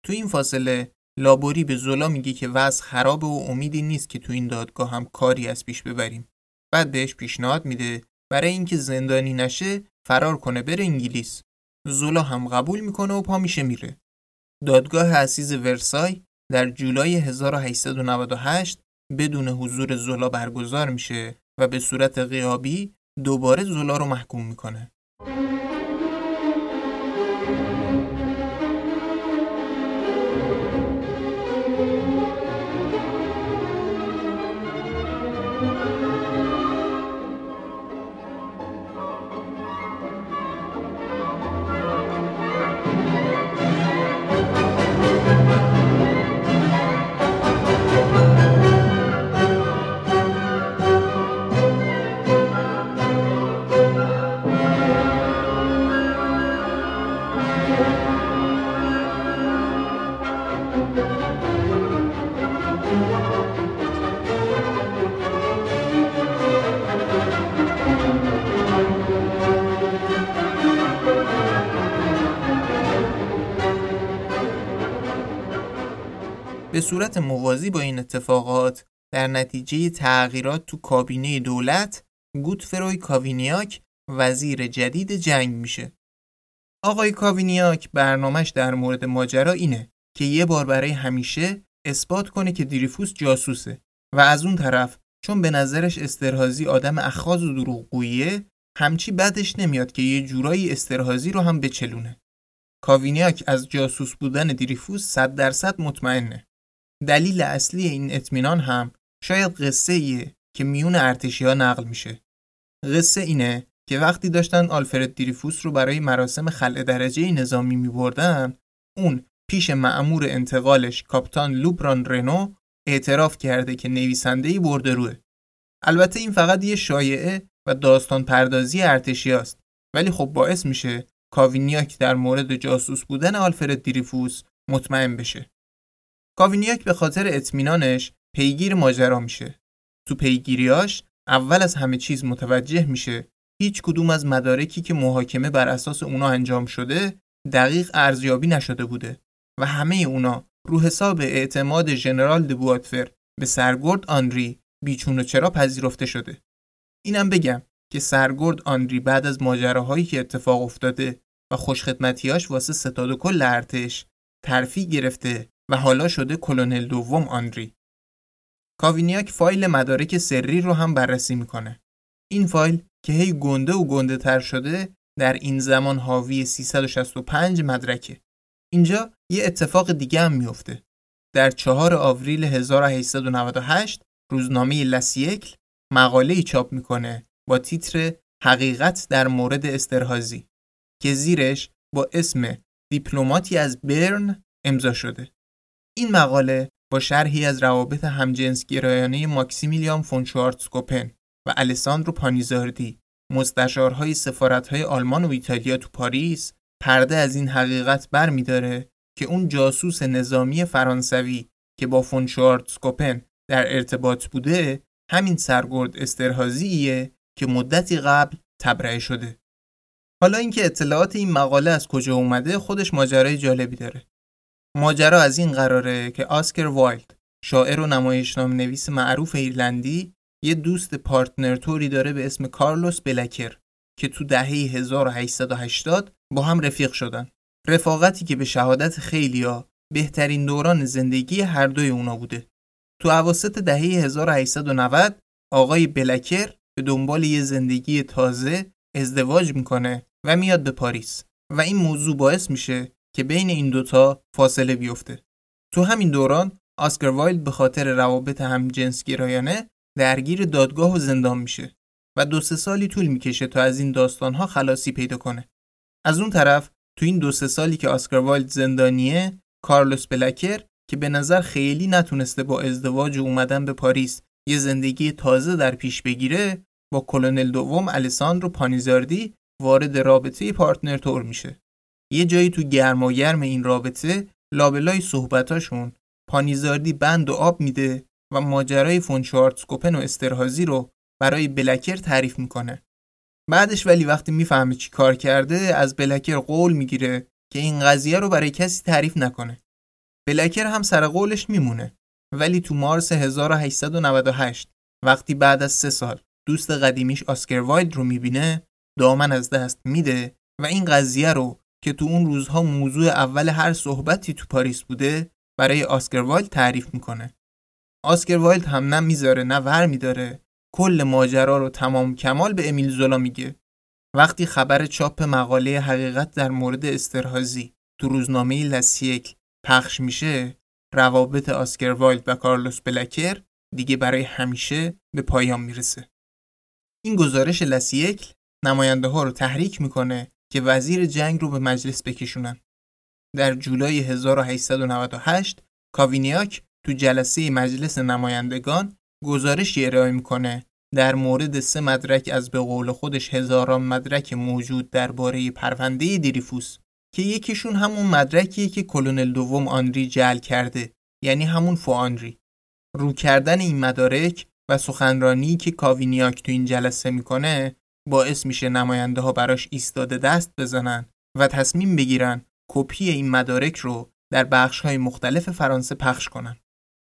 تو این فاصله لابوری به زولا میگه که وضع خرابه و امیدی نیست که تو این دادگاه هم کاری از پیش ببریم. بعد بهش پیشنهاد میده برای اینکه زندانی نشه فرار کنه بره انگلیس. زولا هم قبول می‌کنه و پا میشه میره. دادگاه اسیز ورسای در جولای 1898 بدون حضور زولا برگزار میشه و به صورت غیابی دوباره زولا رو محکوم می‌کنه. به صورت موازی با این اتفاقات در نتیجه تغییرات تو کابینه دولت گوتفروی کاوینیاک وزیر جدید جنگ میشه. آقای کاوینیاک برنامهش در مورد ماجرا اینه که یه بار برای همیشه اثبات کنه که دیریفوس جاسوسه و از اون طرف چون به نظرش استرهازی آدم اخاز و دروغگوییه همچی بدش نمیاد که یه جورایی استرهازی رو هم بچلونه. کاوینیاک از جاسوس بودن دیریفوس صد درصد مطمئنه. دلیل اصلی این اطمینان هم شاید قصه ایه که میون ارتشی ها نقل میشه. قصه اینه که وقتی داشتن آلفرد دیریفوس رو برای مراسم خلع درجه نظامی می بردن اون پیش معمور انتقالش کاپتان لوبران رنو اعتراف کرده که نویسنده برده روه. البته این فقط یه شایعه و داستان پردازی ارتشی است ولی خب باعث میشه کاوینیاک در مورد جاسوس بودن آلفرد دریفوس مطمئن بشه. کاوینیاک به خاطر اطمینانش پیگیر ماجرا میشه. تو پیگیریاش اول از همه چیز متوجه میشه هیچ کدوم از مدارکی که محاکمه بر اساس اونا انجام شده دقیق ارزیابی نشده بوده و همه اونا رو حساب اعتماد ژنرال دو بوادفر به سرگرد آنری بیچون و چرا پذیرفته شده. اینم بگم که سرگرد آنری بعد از ماجراهایی که اتفاق افتاده و خوشخدمتیاش واسه ستاد و کل ارتش ترفیع گرفته و حالا شده کلونل دوم آنری. کاوینیاک فایل مدارک سری رو هم بررسی می‌کنه. این فایل که هی گنده و گنده تر شده در این زمان حاوی 365 مدرکه. اینجا یه اتفاق دیگه هم میفته. در 4 آوریل 1898 روزنامه لسیکل مقاله ای چاپ می‌کنه با تیتر حقیقت در مورد استرهازی که زیرش با اسم دیپلماتی از برن امضا شده. این مقاله با شرحی از روابط همجنسگرایانه ماکسیمیلیان فون شوارتزکوپن و الساندرو پانیزاردی مستشارهای سفارتهای آلمان و ایتالیا تو پاریس پرده از این حقیقت بر میداره که اون جاسوس نظامی فرانسوی که با فون شوارتزکوپن در ارتباط بوده همین سرگرد استرهازیه که مدتی قبل تبرئه شده. حالا اینکه اطلاعات این مقاله از کجا اومده خودش ماجرای جالبی داره. ماجرا از این قراره که اسکار وایلد شاعر و نمایشنامه نویس معروف ایرلندی یه دوست partner طوری داره به اسم کارلوس بلکر که تو دهه 1880 با هم رفیق شدن. رفاقتی که به شهادت خیلیا بهترین دوران زندگی هر دوی اونا بوده. تو اواسط دهه 1890 آقای بلکر به دنبال یه زندگی تازه ازدواج می‌کنه و میاد به پاریس و این موضوع باعث میشه که بین این دوتا فاصله بیفته. تو همین دوران آسکر وایلد به خاطر روابط هم جنس گرایانه درگیر دادگاه و زندان میشه و دو سه سالی طول می‌کشه تا از این داستانها خلاصی پیدا کنه. از اون طرف تو این دو سه سالی که آسکر وایلد زندانیه کارلوس بلکر که به نظر خیلی نتونسته با ازدواج و اومدن به پاریس یه زندگی تازه در پیش بگیره با کلونل دوم الیساندرو پانیزاردی وارد رابطه partner تور میشه. یه جایی تو گرما گرم این رابطه لابلای صحبتاشون پانیزاردی بند رو آب میده و ماجرای فون شوارتزکوپن و استرهازی رو برای بلکر تعریف می‌کنه. بعدش ولی وقتی می‌فهمه چی کار کرده از بلکر قول می‌گیره که این قضیه رو برای کسی تعریف نکنه. بلکر هم سر قولش میمونه ولی تو مارس 1898 وقتی بعد از سه سال دوست قدیمیش آسکر وایلد رو می‌بینه دامن از دست میده و این قضیه رو که تو اون روزها موضوع اول هر صحبتی تو پاریس بوده برای آسکر وایلد تعریف می‌کنه. آسکر وایلد هم نه می‌ذاره نه ور میداره کل ماجرا رو تمام کمال به امیل زولا میگه. وقتی خبر چاپ مقاله حقیقت در مورد استرهازی تو روزنامه لسیکل پخش میشه روابط آسکر وایلد و کارلوس بلکر دیگه برای همیشه به پایان می‌رسه. این گزارش لسیکل نماینده ها رو تحریک می‌کنه که وزیر جنگ رو به مجلس بکشونن. در جولای 1898 کاوینیاک تو جلسه مجلس نمایندگان گزارشی ارائه می‌کنه در مورد سه مدرک از به قول خودش هزاران مدرک موجود درباره پرونده دریفوس که یکیشون همون مدرکیه که کلونل دوم آنری جعل کرده یعنی همون faux آنری رو کردن این مدارک و سخنرانی که کاوینیاک تو این جلسه می‌کنه باعث میشه نماینده ها براش ایستاده دست بزنن و تصمیم بگیرن کپی این مدارک رو در بخش های مختلف فرانسه پخش کنن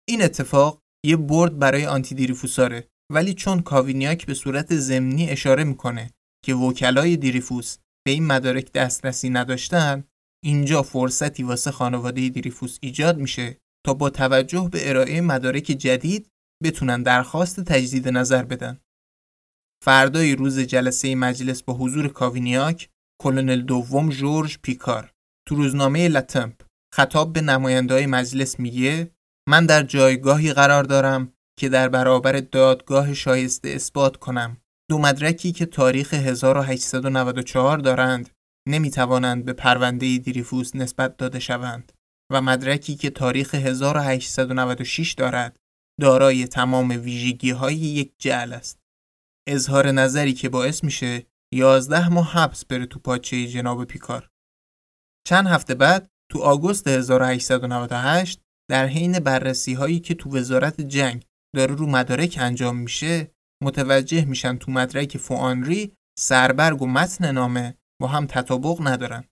این اتفاق یه برد برای آنتی دیریفوساره ولی چون کاوینیاک به صورت ضمنی اشاره می‌کنه که وکلای دیریفوس به این مدارک دسترسی نداشتن اینجا فرصتی واسه خانواده دیریفوس ایجاد میشه تا با توجه به ارائه مدارک جدید بتونن درخواست تجدید نظر بدن. فردای روز جلسه مجلس با حضور کاوینیاک، کلونل دوم جورج پیکار تو روزنامه لتمپ خطاب به نماینده مجلس میگه من در جایگاهی قرار دارم که در برابر دادگاه شایسته اثبات کنم دو مدرکی که تاریخ 1894 دارند نمی‌توانند به پرونده دیریفوس نسبت داده شوند و مدرکی که تاریخ 1896 دارد دارای تمام ویژگی های یک جعل است. اظهار نظری که باعث میشه 11 ماه حبس بره تو پاچه جناب پیکار. چند هفته بعد تو آگوست 1898 در حین بررسی هایی که تو وزارت جنگ داره رو مدارک انجام میشه متوجه میشن تو مدرک faux آنری سربرگ و متن نامه با هم تطابق ندارن.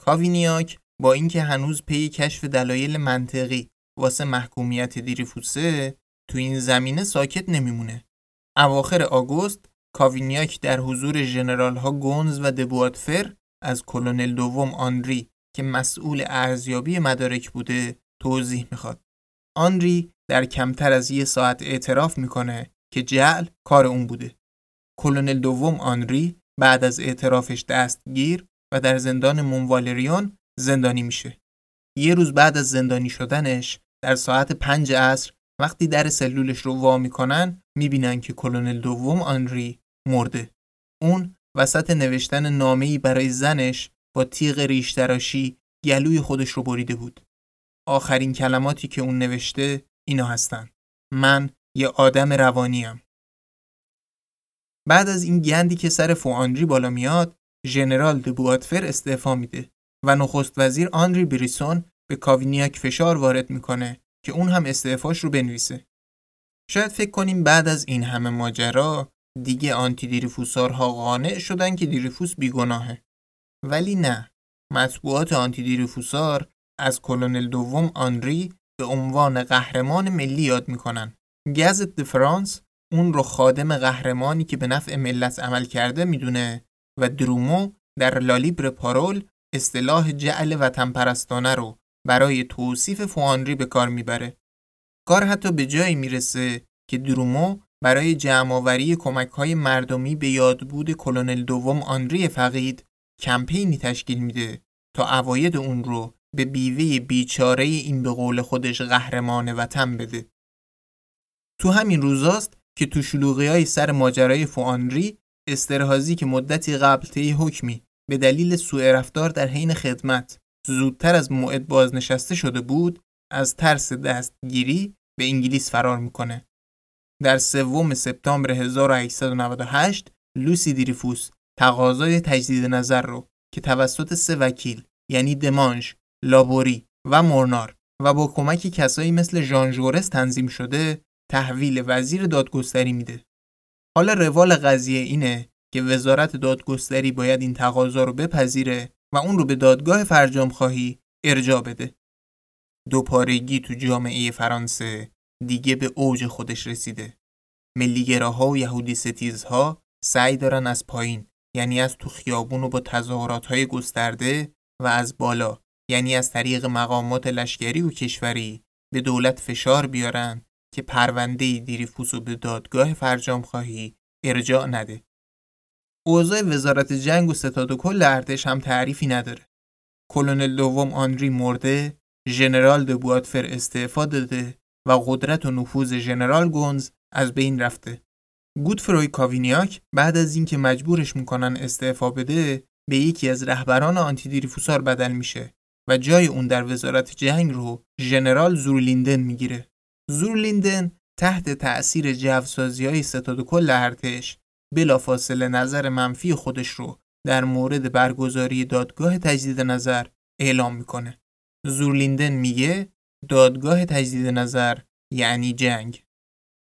کاوینیاک با اینکه هنوز پی کشف دلایل منطقی واسه محکومیت دیریفوسه تو این زمینه ساکت نمیمونه. اواخر آگوست کاوینیاک در حضور ژنرال ها گونز و دبواتفر از کلونل دوم آنری که مسئول ارزیابی مدارک بوده توضیح می‌خواد. آنری در کمتر از یه ساعت اعتراف می‌کنه که جعل کار اون بوده. کلونل دوم آنری بعد از اعترافش دستگیر و در زندان مونوالریون زندانی میشه. یه روز بعد از زندانی شدنش در ساعت پنج عصر وقتی در سلولش رو وا می‌کنن می‌بینن که کلونل دوم آنری مرده. اون وسط نوشتن نامه‌ای برای زنش با تیغ ریش تراشی گلوی خودش رو بریده بود. آخرین کلماتی که اون نوشته اینا هستن. من یه آدم روانیم. بعد از این گندی که سر فوآنری بالا میاد، ژنرال دبواتفر استعفا میده و نخست وزیر آنری بریسون به کاوینیاک فشار وارد می‌کنه که اون هم استعفاش رو بنویسه. شاید فکر کنیم بعد از این همه ماجرا دیگه آنتی دیریفوسارها قانع شدن که دیریفوس بیگناهه. ولی نه. مطبوعات آنتی دیریفوسار از کلونل دوم آنری به عنوان قهرمان ملی یاد می‌کنن. گزت فرانس اون رو خادم قهرمانی که به نفع ملت عمل کرده می‌دونه و درومو در لالیبر پارول اصطلاح جعل وطن پرستانه رو برای توصیف فوانری به کار می‌بره. کار حتی به جایی می‌رسه که درومو برای جمعآوری کمک های مردمی به یادبود کلونل دوم آنری فقید کمپینی تشکیل میده تا اواید اون رو به بیوه بیچاره این به قول خودش قهرمان وطن بده. تو همین روزاست که تو شلوغی های سر ماجرای فوانری استرهازی که مدتی قبل طی حکمی به دلیل سوء رفتار در حین خدمت زودتر از موعد بازنشسته شده بود از ترس دستگیری به انگلیس فرار می‌کنه. در سوم سپتامبر 1898 لوسی دیریفوس تقاضای تجدید نظر رو که توسط سه وکیل یعنی دمانش، لابوری و مورنار و با کمک کسایی مثل ژان ژورس تنظیم شده تحویل وزیر دادگستری میده. حالا روال قضیه اینه که وزارت دادگستری باید این تقاضا رو بپذیره و اون رو به دادگاه فرجام خواهی ارجاع بده. دوپارگی تو جامعه فرانسه دیگه به اوج خودش رسیده. ملیگراها و یهودی ستیزها سعی دارن از پایین یعنی از تو خیابون و با تظاهرات های گسترده و از بالا یعنی از طریق مقامات لشکری و کشوری به دولت فشار بیارن که پرونده دیریفوس رو به دادگاه فرجام خواهی ارجاع نده. اوضاع وزارت جنگ و ستاد و کل ارتش هم تعریفی نداره. کلونل دوم آنری مرده، ژنرال دبواتفر استعفا داده و قدرت و نفوذ ژنرال گونز از بین رفته. گودفروی کاوینیاک بعد از اینکه مجبورش می‌کنن استعفا بده به یکی از رهبران آنتی دیریفوسار بدل میشه و جای اون در وزارت جنگ رو ژنرال زورلیندن می‌گیره. زورلیندن تحت تأثیر جوسازی های ستاد کل ارتش بلافاصله نظر منفی خودش رو در مورد برگزاری دادگاه تجدید نظر اعلام می‌کنه. زورلیندن میگه دادگاه تجدید نظر یعنی جنگ.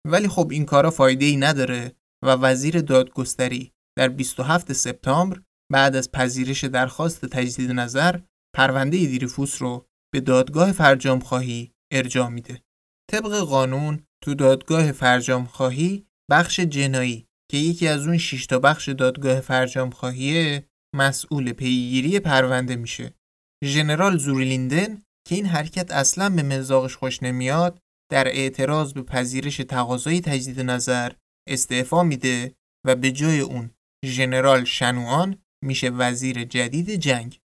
ولی خب این کارا فایده ای نداره و وزیر دادگستری در 27 سپتامبر بعد از پذیرش درخواست تجدید نظر پرونده دیریفوس رو به دادگاه فرجام خواهی ارجاع میده. طبق قانون تو دادگاه فرجام خواهی بخش جنایی که یکی از اون 6 تا بخش دادگاه فرجام خواهیه مسئول پیگیری پرونده میشه. ژنرال زوریلیندن که این حرکت اصلا به مزاقش خوش نمیاد در اعتراض به پذیرش تقاضای تجدید نظر استعفا میده و به جای اون ژنرال شنوان میشه وزیر جدید جنگ.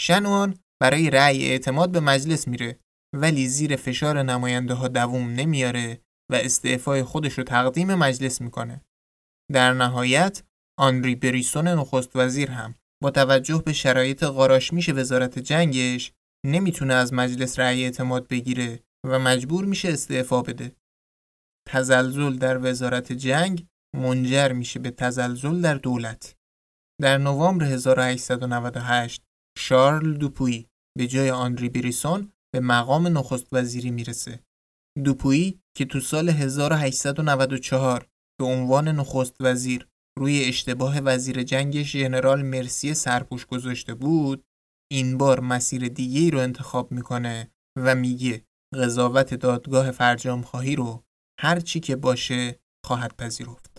شنوان برای رأی اعتماد به مجلس میره ولی زیر فشار نماینده ها دووم نمیاره و استعفای خودش رو تقدیم مجلس می‌کنه. در نهایت آنری بریسون نخست وزیر هم با توجه به شرایط قاراشمیش وزارت جنگش نمی‌تونه از مجلس رأی اعتماد بگیره و مجبور میشه استعفا بده. تزلزل در وزارت جنگ منجر میشه به تزلزل در دولت. در نوامبر 1898 شارل دوپوی به جای آنری بریسون به مقام نخست وزیری می‌رسه. دوپویی که تو سال 1894 به عنوان نخست وزیر روی اشتباه وزیر جنگش ژنرال مرسی سرپوش گذاشته بود این بار مسیر دیگه رو انتخاب می‌کنه و میگه قضاوت دادگاه فرجام خواهی رو هر چی که باشه خواهد پذیرفت.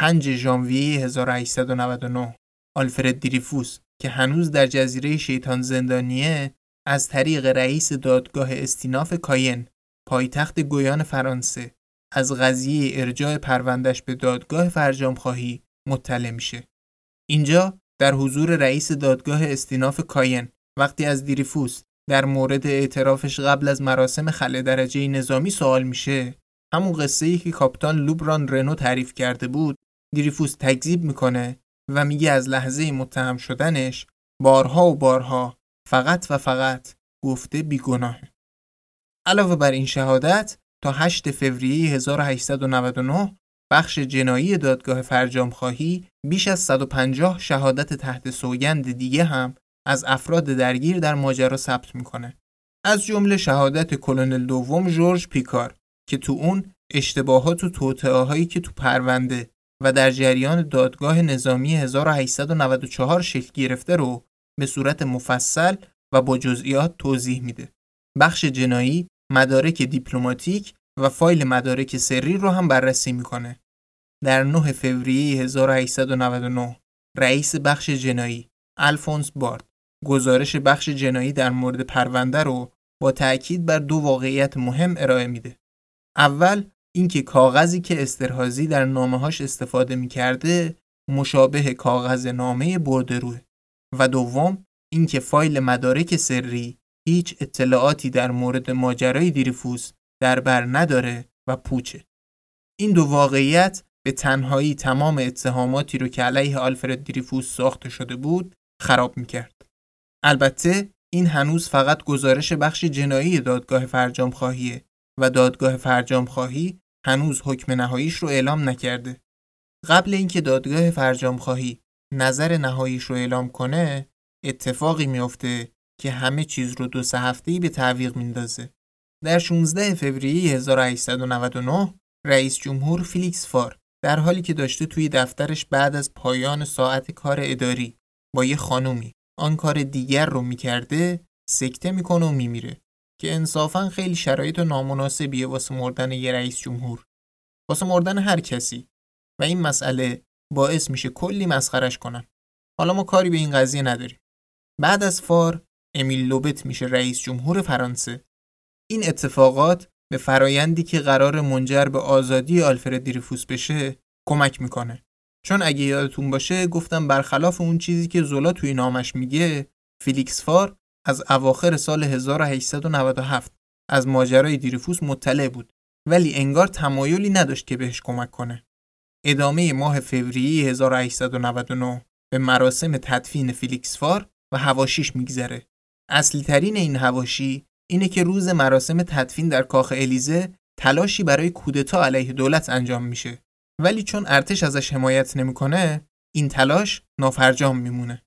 پنج ژانویه 1899 آلفرد دریفوس که هنوز در جزیره شیطان زندانیه از طریق رئیس دادگاه استیناف کاین پایتخت گویان فرانسه از قضیه ارجاع پروندش به دادگاه فرجام خواهی مطلع میشه. اینجا در حضور رئیس دادگاه استیناف کاین وقتی از دیریفوس در مورد اعترافش قبل از مراسم خل درجه نظامی سوال میشه همون قصه ای که کاپیتان لوبران رنو تعریف کرده بود دیریفوس تکذیب می‌کنه و میگه از لحظه متهم شدنش بارها و بارها فقط و فقط گفته بیگناهه. علاوه بر این شهادت تا 8 فوریه 1899 بخش جنایی دادگاه فرجام خواهی بیش از 150 شهادت تحت سوگند دیگه هم از افراد درگیر در ماجرا ثبت می‌کنه. از جمله شهادت کلونل دوم جورج پیکار که تو اون اشتباهات و توطئه‌هایی که تو پرونده و در جریان دادگاه نظامی 1894 شکل گرفته رو به صورت مفصل و با جزئیات توضیح میده. بخش جنایی مدارک دیپلماتیک و فایل مدارک سری رو هم بررسی می‌کنه. در 9 فوریه 1899 رئیس بخش جنایی الفونس بارد گزارش بخش جنایی در مورد پرونده رو با تأکید بر دو واقعیت مهم ارائه میده. اول اینکه کاغذی که استرهازی در نامه‌هاش استفاده می‌کرده مشابه کاغذ نامه بردروه و دوم اینکه فایل مدارک سری هیچ اطلاعاتی در مورد ماجرای دیریفوس در بر نداره و پوچه. این دو واقعیت به تنهایی تمام اتهاماتی رو که علیه آلفرد دیریفوس ساخته شده بود خراب می‌کرد. البته این هنوز فقط گزارش بخش جنایی دادگاه فرجام خواهیه و دادگاه فرجام خواهی هنوز حکم نهاییش رو اعلام نکرده. قبل اینکه دادگاه فرجام خواهی نظر نهاییش رو اعلام کنه اتفاقی میافته که همه چیز رو دو سه هفته‌ای به تعویق میندازه. در 16 فوریه 1899 رئیس جمهور فیلیکس فار در حالی که داشته توی دفترش بعد از پایان ساعت کار اداری با یه خانومی آن کار دیگر رو می‌کرده سکته می‌کنه و میمیره که انصافا خیلی شرایط نامناسبیه واسه مردن یه رئیس جمهور. واسه مردن هر کسی. و این مسئله باعث میشه کلی مسخرش کنن. حالا ما کاری به این قضیه نداریم. بعد از فار امیل لوبت میشه رئیس جمهور فرانسه. این اتفاقات به فرایندی که قرار منجر به آزادی آلفرد دریفوس بشه کمک می‌کنه. چون اگه یادتون باشه گفتم برخلاف اون چیزی که زولا توی نامش میگه فیلیکس فار از اواخر سال 1897 از ماجرای دریفوس مطلع بود ولی انگار تمایلی نداشت که بهش کمک کنه. ادامه ماه فوریه 1899 به مراسم تدفین فیلیکس فار و حواشیش میگذره. اصلی ترین این حواشی اینه که روز مراسم تدفین در کاخ الیزه تلاشی برای کودتا علیه دولت انجام میشه ولی چون ارتش ازش حمایت نمی‌کنه این تلاش نافرجام میمونه.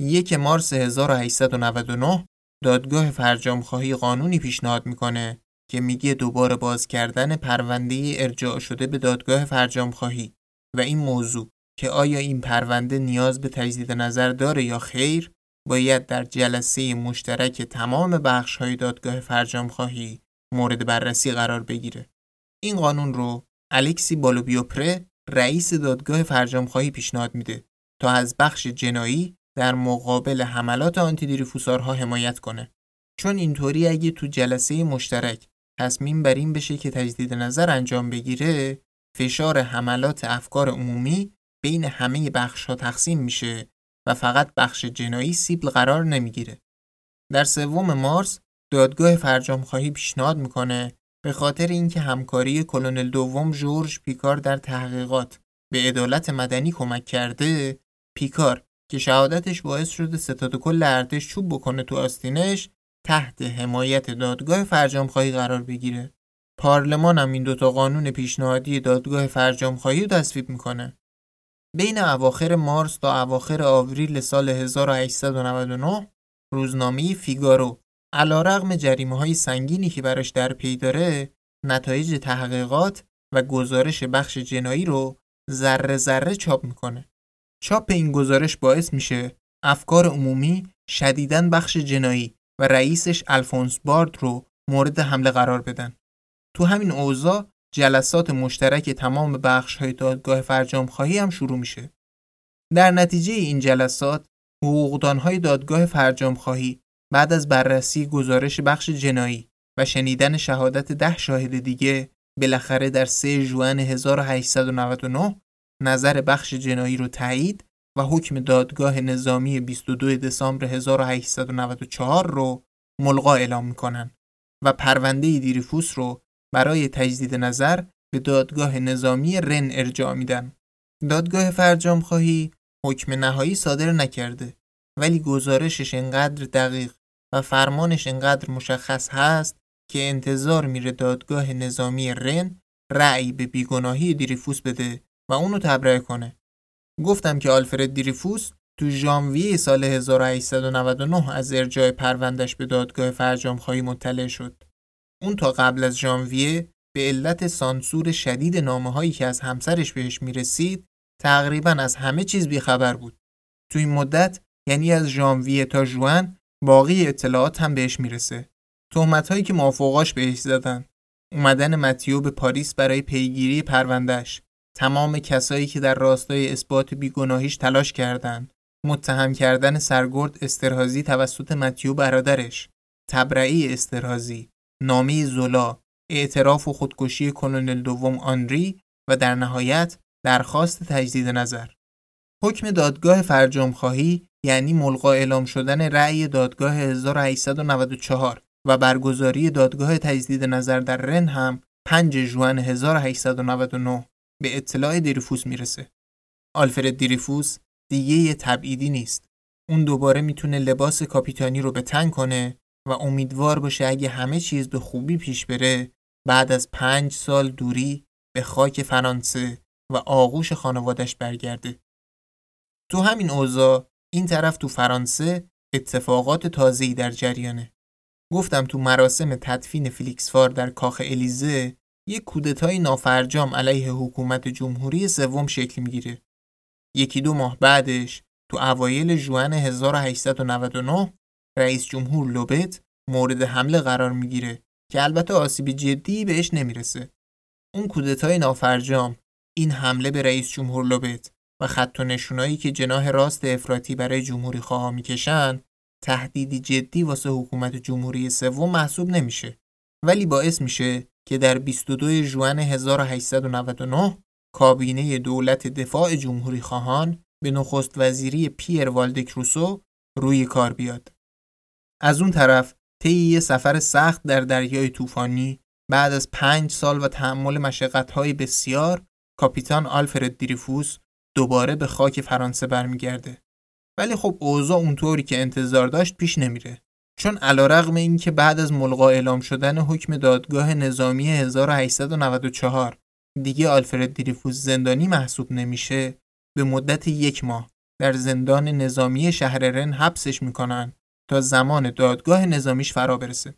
یک مارس 1899 دادگاه فرجامخواهی قانونی پیشنهاد می‌کنه که میگه دوباره باز کردن پرونده ارجاع شده به دادگاه فرجامخواهی و این موضوع که آیا این پرونده نیاز به تجدید نظر داره یا خیر باید در جلسه مشترک تمام بخش های دادگاه فرجامخواهی مورد بررسی قرار بگیره. این قانون رو الکسی بالوبیوپره رئیس دادگاه فرجامخواهی پیشنهاد میده تا از بخش جنایی در مقابل حملات آنتیدریفوسارها حمایت کنه چون اینطوری اگه تو جلسه مشترک تصمیم بر این بشه که تجدید نظر انجام بگیره فشار حملات افکار عمومی بین همه بخش ها تقسیم میشه و فقط بخش جنایی سیبل قرار نمی‌گیره. در سوم مارس دادگاه فرجام خواهی پیشنهاد می‌کنه به خاطر اینکه همکاری کلونل دوم جورج پیکار در تحقیقات به عدالت مدنی کمک کرده پیکار که شهادتش باعث شده ستاد کل ارتش چوب بکنه تو آستینش تحت حمایت دادگاه فرجامخواهی قرار بگیره. پارلمان هم این دوتا قانون پیشنهادی دادگاه فرجامخواهی تصویب می‌کنه. بین اواخر مارس تا اواخر آوریل سال 1899 روزنامه فیگارو علا رغم جریمه های سنگینی که براش در پی داره نتایج تحقیقات و گزارش بخش جنایی رو ذره ذره چاپ می‌کنه. چاپ این گزارش باعث میشه افکار عمومی شدیداً بخش جنایی و رئیسش الفونس بارد رو مورد حمله قرار بدن. تو همین اوضاع جلسات مشترک تمام بخش های دادگاه فرجام خواهی هم شروع میشه. در نتیجه این جلسات حقوقدان های دادگاه فرجام خواهی بعد از بررسی گزارش بخش جنایی و شنیدن شهادت ده شاهد دیگه بالاخره در 3 ژوئن 1899 نظر بخش جنایی رو تایید و حکم دادگاه نظامی 22 دسامبر 1894 رو ملغا اعلام می‌کنن و پرونده دیریفوس رو برای تجدید نظر به دادگاه نظامی رن ارجاع میدن. دادگاه فرجام خواهی حکم نهایی صادر نکرده ولی گزارشش انقدر دقیق و فرمانش انقدر مشخص هست که انتظار میره دادگاه نظامی رن رأی به بیگناهی دیریفوس بده و اونو تبرئه کنه. گفتم که آلفرد دیریفوس تو ژانویه سال 1899 از ارجاع پروندش به دادگاه فرجامخواهی مطلع شد. اون تا قبل از ژانویه به علت سانسور شدید نامه هایی که از همسرش بهش می‌رسید تقریبا از همه چیز بیخبر بود. تو این مدت یعنی از ژانویه تا ژوئن باقی اطلاعات هم بهش می‌رسه. تهمت هایی که موافقاش بهش زدن. اومدن متیو به پاریس برای پیگیری پروندهش تمام کسایی که در راستای اثبات بیگناهیش تلاش کردند. متهم کردن سرگرد استرهازی توسط متیو برادرش. تبرعی استرهازی. نامه زولا. اعتراف و خودکشی کلونل دوم آنری و در نهایت درخواست تجدید نظر. حکم دادگاه فرجام خواهی یعنی ملغا اعلام شدن رأی دادگاه 1894 و برگزاری دادگاه تجدید نظر در رن هم 5 ژوئن 1899 به اطلاع دیریفوس می‌رسه. آلفرد دیریفوس دیگه یه تبعیدی نیست. اون دوباره می‌تونه لباس کاپیتانی رو به تن کنه و امیدوار باشه اگه همه چیز به خوبی پیش بره بعد از پنج سال دوری به خاک فرانسه و آغوش خانوادش برگرده. تو همین اوضاع این طرف تو فرانسه اتفاقات تازه‌ای در جریانه. گفتم تو مراسم تدفین فیلیکس فار در کاخ الیزه یک کودتای نافرجام علیه حکومت جمهوری سوم شکل می‌گیره. یکی دو ماه بعدش تو اوایل ژوئن 1899 رئیس جمهور لوبت مورد حمله قرار می‌گیره که البته آسیبی جدی بهش نمی‌رسه. اون کودتای نافرجام این حمله به رئیس جمهور لوبت و خط و نشونایی که جناه راست افراطی برای جمهوری خواه می‌کشن تهدیدی جدی واسه حکومت جمهوری سوم محسوب نمیشه ولی باعث میشه که در 22 ژوئن 1899 کابینه دولت دفاع جمهوری خواهان به نخست وزیری پیر والدکروسو روی کار بیاد. از اون طرف طی یه سفر سخت در دریای طوفانی بعد از پنج سال و تحمل مشقت‌های بسیار کاپیتان آلفرد دریفوس دوباره به خاک فرانسه برمیگرده. ولی خب اوضاع اونطوری که انتظار داشت پیش نمیره. چون علیرغم اینکه بعد از ملغا اعلام شدن حکم دادگاه نظامی 1894 دیگه آلفرد دریفوس زندانی محسوب نمیشه به مدت یک ماه در زندان نظامی شهر رن حبسش می‌کنن تا زمان دادگاه نظامیش فرا برسه.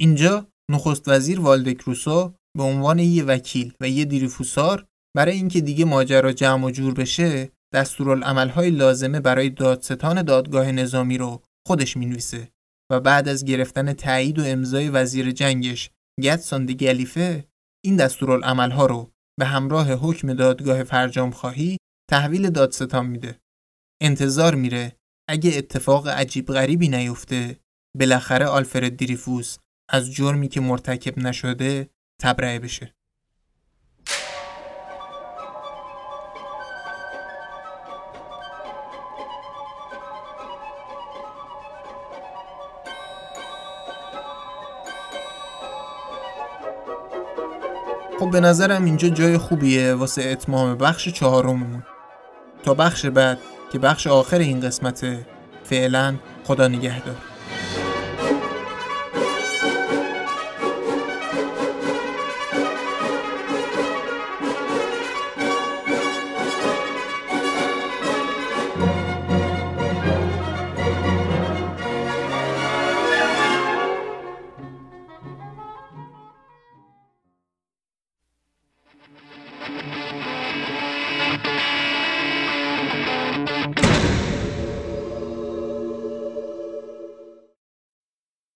اینجا نخست وزیر والدکروسو به عنوان یه وکیل و یه دریفوسار برای اینکه دیگه ماجرا جمع و جور بشه دستورالعملهای لازمه برای دادستان دادگاه نظامی رو خودش می‌نویسه و بعد از گرفتن تایید و امضای وزیر جنگش گتسون دی گلیفه این دستورالعملها رو به همراه حکم دادگاه فرجام خواهی تحویل دادستان میده. انتظار میره اگه اتفاق عجیب غریبی نیفته بالاخره آلفرد دریفوس از جرمی که مرتکب نشده تبرئه بشه. خب به نظرم اینجا جای خوبیه واسه اتمام بخش چهارممون. تا بخش بعد که بخش آخر این قسمته فعلا خدا نگهدار.